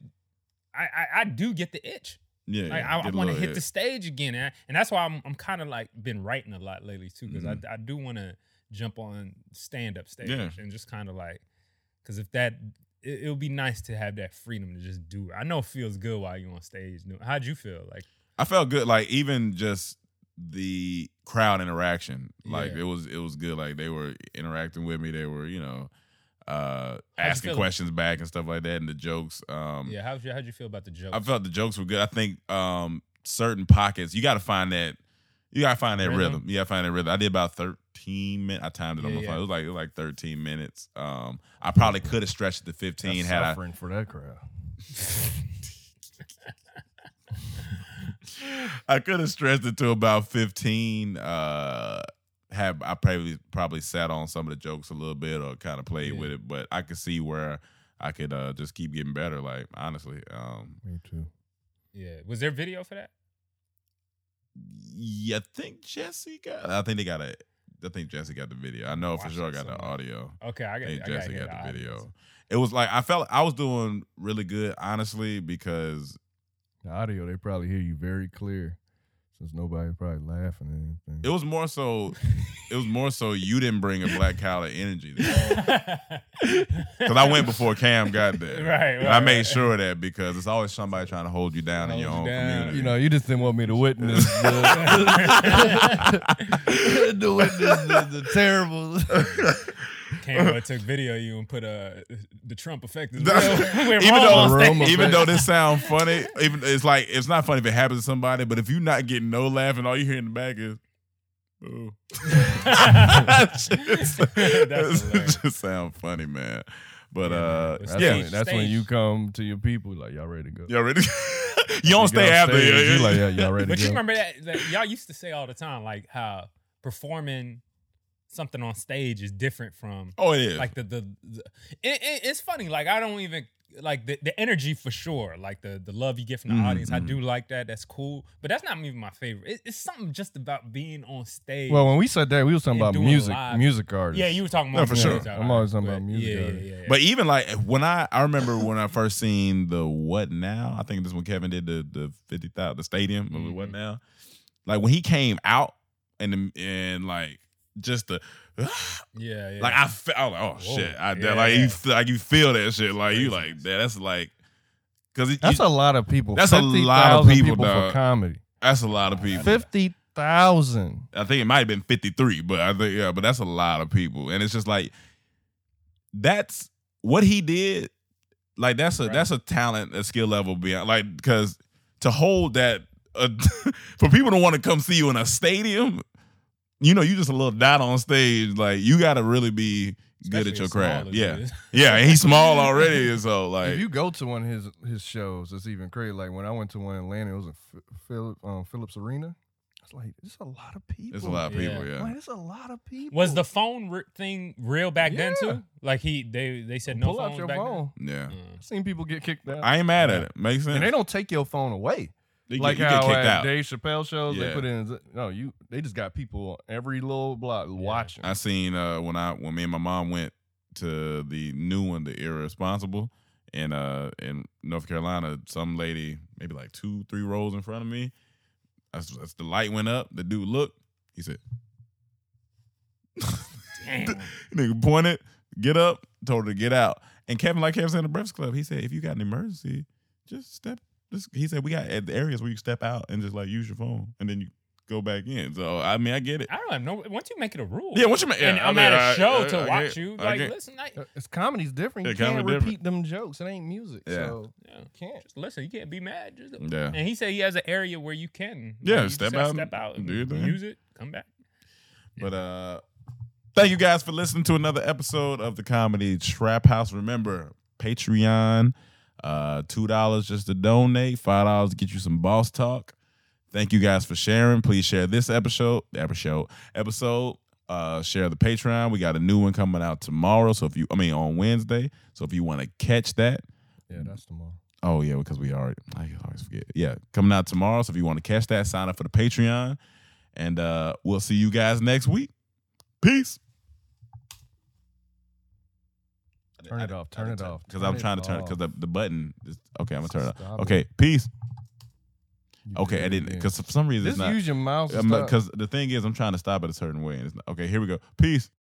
I, I I do get the itch. yeah, Like, yeah, I, I want to hit hit. the stage again, and, and that's why I'm I'm kind of like been writing a lot lately too, because I I do want to jump on stand up stage Yeah. and just kind of like, because if that it, it would be nice to have that freedom to just do it. I know it feels good while you're on stage. How'd you feel? Like I felt good. Like even just the crowd interaction, like Yeah. it was it was good. Like they were interacting with me. They were you know uh asking questions back and stuff like that, and the jokes. Um, yeah, how'd you how'd you feel about the jokes? I felt the jokes were good. I think um certain pockets you got to find that. You gotta find that rhythm. Rhythm? You gotta find that rhythm. I did about thirteen minutes. I timed it on Yeah, my phone. yeah. It was like it was like thirteen minutes. Um, I probably could have stretched it to fifteen That's had I suffering for that crowd. [laughs] I could have stretched it to about fifteen. Uh, have I probably probably sat on some of the jokes a little bit or kind of played Yeah. with it, but I could see where I could uh, just keep getting better. Like honestly, um, Me too. yeah, was there video for that? yeah, I think Jesse got. I think they got a. I think Jesse got the video. I know for sure I got the audio. Okay, I I got. think I Jesse got the video. It was like I felt I was doing really good, honestly, because The audio, they probably hear you very clear, since nobody probably laughing or anything. it was more so. it was more so you didn't bring a black collar energy because [laughs] I went before Cam got there. [laughs] Right, And right, I made right. sure of that because it's always somebody trying to hold you down in your you own down. community. you know, you just didn't want me to witness [laughs] the, to witness the, the terrible. Canva [laughs] took video of you and put uh, the Trump effect as No. [laughs] well. Even [laughs] though on stage. Roma even though this sounds funny, even it's like it's not funny if it happens to somebody, but if you're not getting no laugh and all you hear in the back is boo. That's just, That's it hilarious. just sound funny, man. But Yeah, uh. That's, yeah, when, that's when you come to your people like y'all ready to go. y'all ready? you don't You stay after. stage, yeah, you like yeah, y'all ready But to you go. remember that, that y'all used to say all the time, like how performing something on stage is different from Oh, it is. like the the, the it, it- it's funny like i don't even like the, the energy for sure like the the love you get from the Mhm, audience i do like that that's cool but that's not even my favorite it, it's something just about being on stage Well, when we said that, we was talking about music, live. music artists. yeah you were talking No, about for sure. I'm always talking about music yeah, yeah, artists. yeah, yeah. But even like when I I remember when I first seen the what now I think this when Kevin did the the fifty thousand the stadium the what now like when he came out and and like just the [sighs] yeah, yeah. like I felt like oh Whoa. shit I Yeah, like yeah. you feel, like you feel that shit like you like that that's like because That's a lot of people. That's a lot of 50,000 people, for comedy. that's a lot of people Fifty thousand. I think it might have been 53, but I think yeah, but that's a lot of people. And it's just like that's what he did. Like that's a Right. that's a talent, a skill level beyond like because to hold that uh, [laughs] for people to want to come see you in a stadium, you know, you just a little dot on stage. Like you got to really be good at your craft. Yeah, [laughs] yeah, and he's small [laughs] already, so like if you go to one of his his shows, it's even crazy. Like when I went to one in Atlanta, it was in Philip um, Phillips Arena. It's like it's a lot of people. it's a lot of people. Yeah. Yeah, Like it's a lot of people. was the phone re- thing real back then too like he they they said no pull out your back phone? yeah. then? I've seen people get kicked out, I ain't mad at it. Makes sense. and they don't take your phone away. They get- like you how get kicked at out. Dave Chappelle shows, they put in no, you. They just got people on every little block watching. I seen uh when I when me and my mom went to the new one, the Irresponsible, in uh in North Carolina, some lady maybe like two three rows in front of me. As, as the light went up, the dude looked. He said, Damn. [laughs] "Nigga pointed, get up." Told her to get out. And Kevin, like Kevin said in the Breakfast Club, he said, "If you got an emergency, just step." Just, he said, "We got at the areas where you step out and just like use your phone, and then you go back in." So I mean, I get it. I don't have no. Once you make it a rule, Yeah, once you make- yeah, and I I'm mean, at I- a show I- to I watch get- you. Like, get- listen, I, Uh, It's comedy's different. You Yeah, can't comedy repeat them jokes. It ain't music. Yeah. So yeah, can't. just listen. You can't be mad. Just, Yeah. And he said he has an area where you can. Yeah, Like, you step out step out, and do your thing. use it, come back. But uh thank you guys for listening to another episode of the Comedy Trap House. Remember, Patreon, uh, two dollars just to donate, five dollars to get you some boss talk. Thank you guys for sharing. Please share this episode, episode, episode. Uh, share the Patreon. We got a new one coming out tomorrow. So if you, I mean, on Wednesday. So if you want to catch that, Yeah, that's tomorrow. Oh yeah, because we already I always forget. Yeah, coming out tomorrow. So if you want to catch that, sign up for the Patreon, and uh we'll see you guys next week. Peace. Turn it off, turn it off, Because I'm trying to turn because the, the button. Is, okay, I'm gonna turn it off. Okay, peace. Okay, I didn't because for some reason Just it's not. use your mouse. Because the thing is, I'm trying to stop it a certain way, and it's not. Okay, here we go. Peace.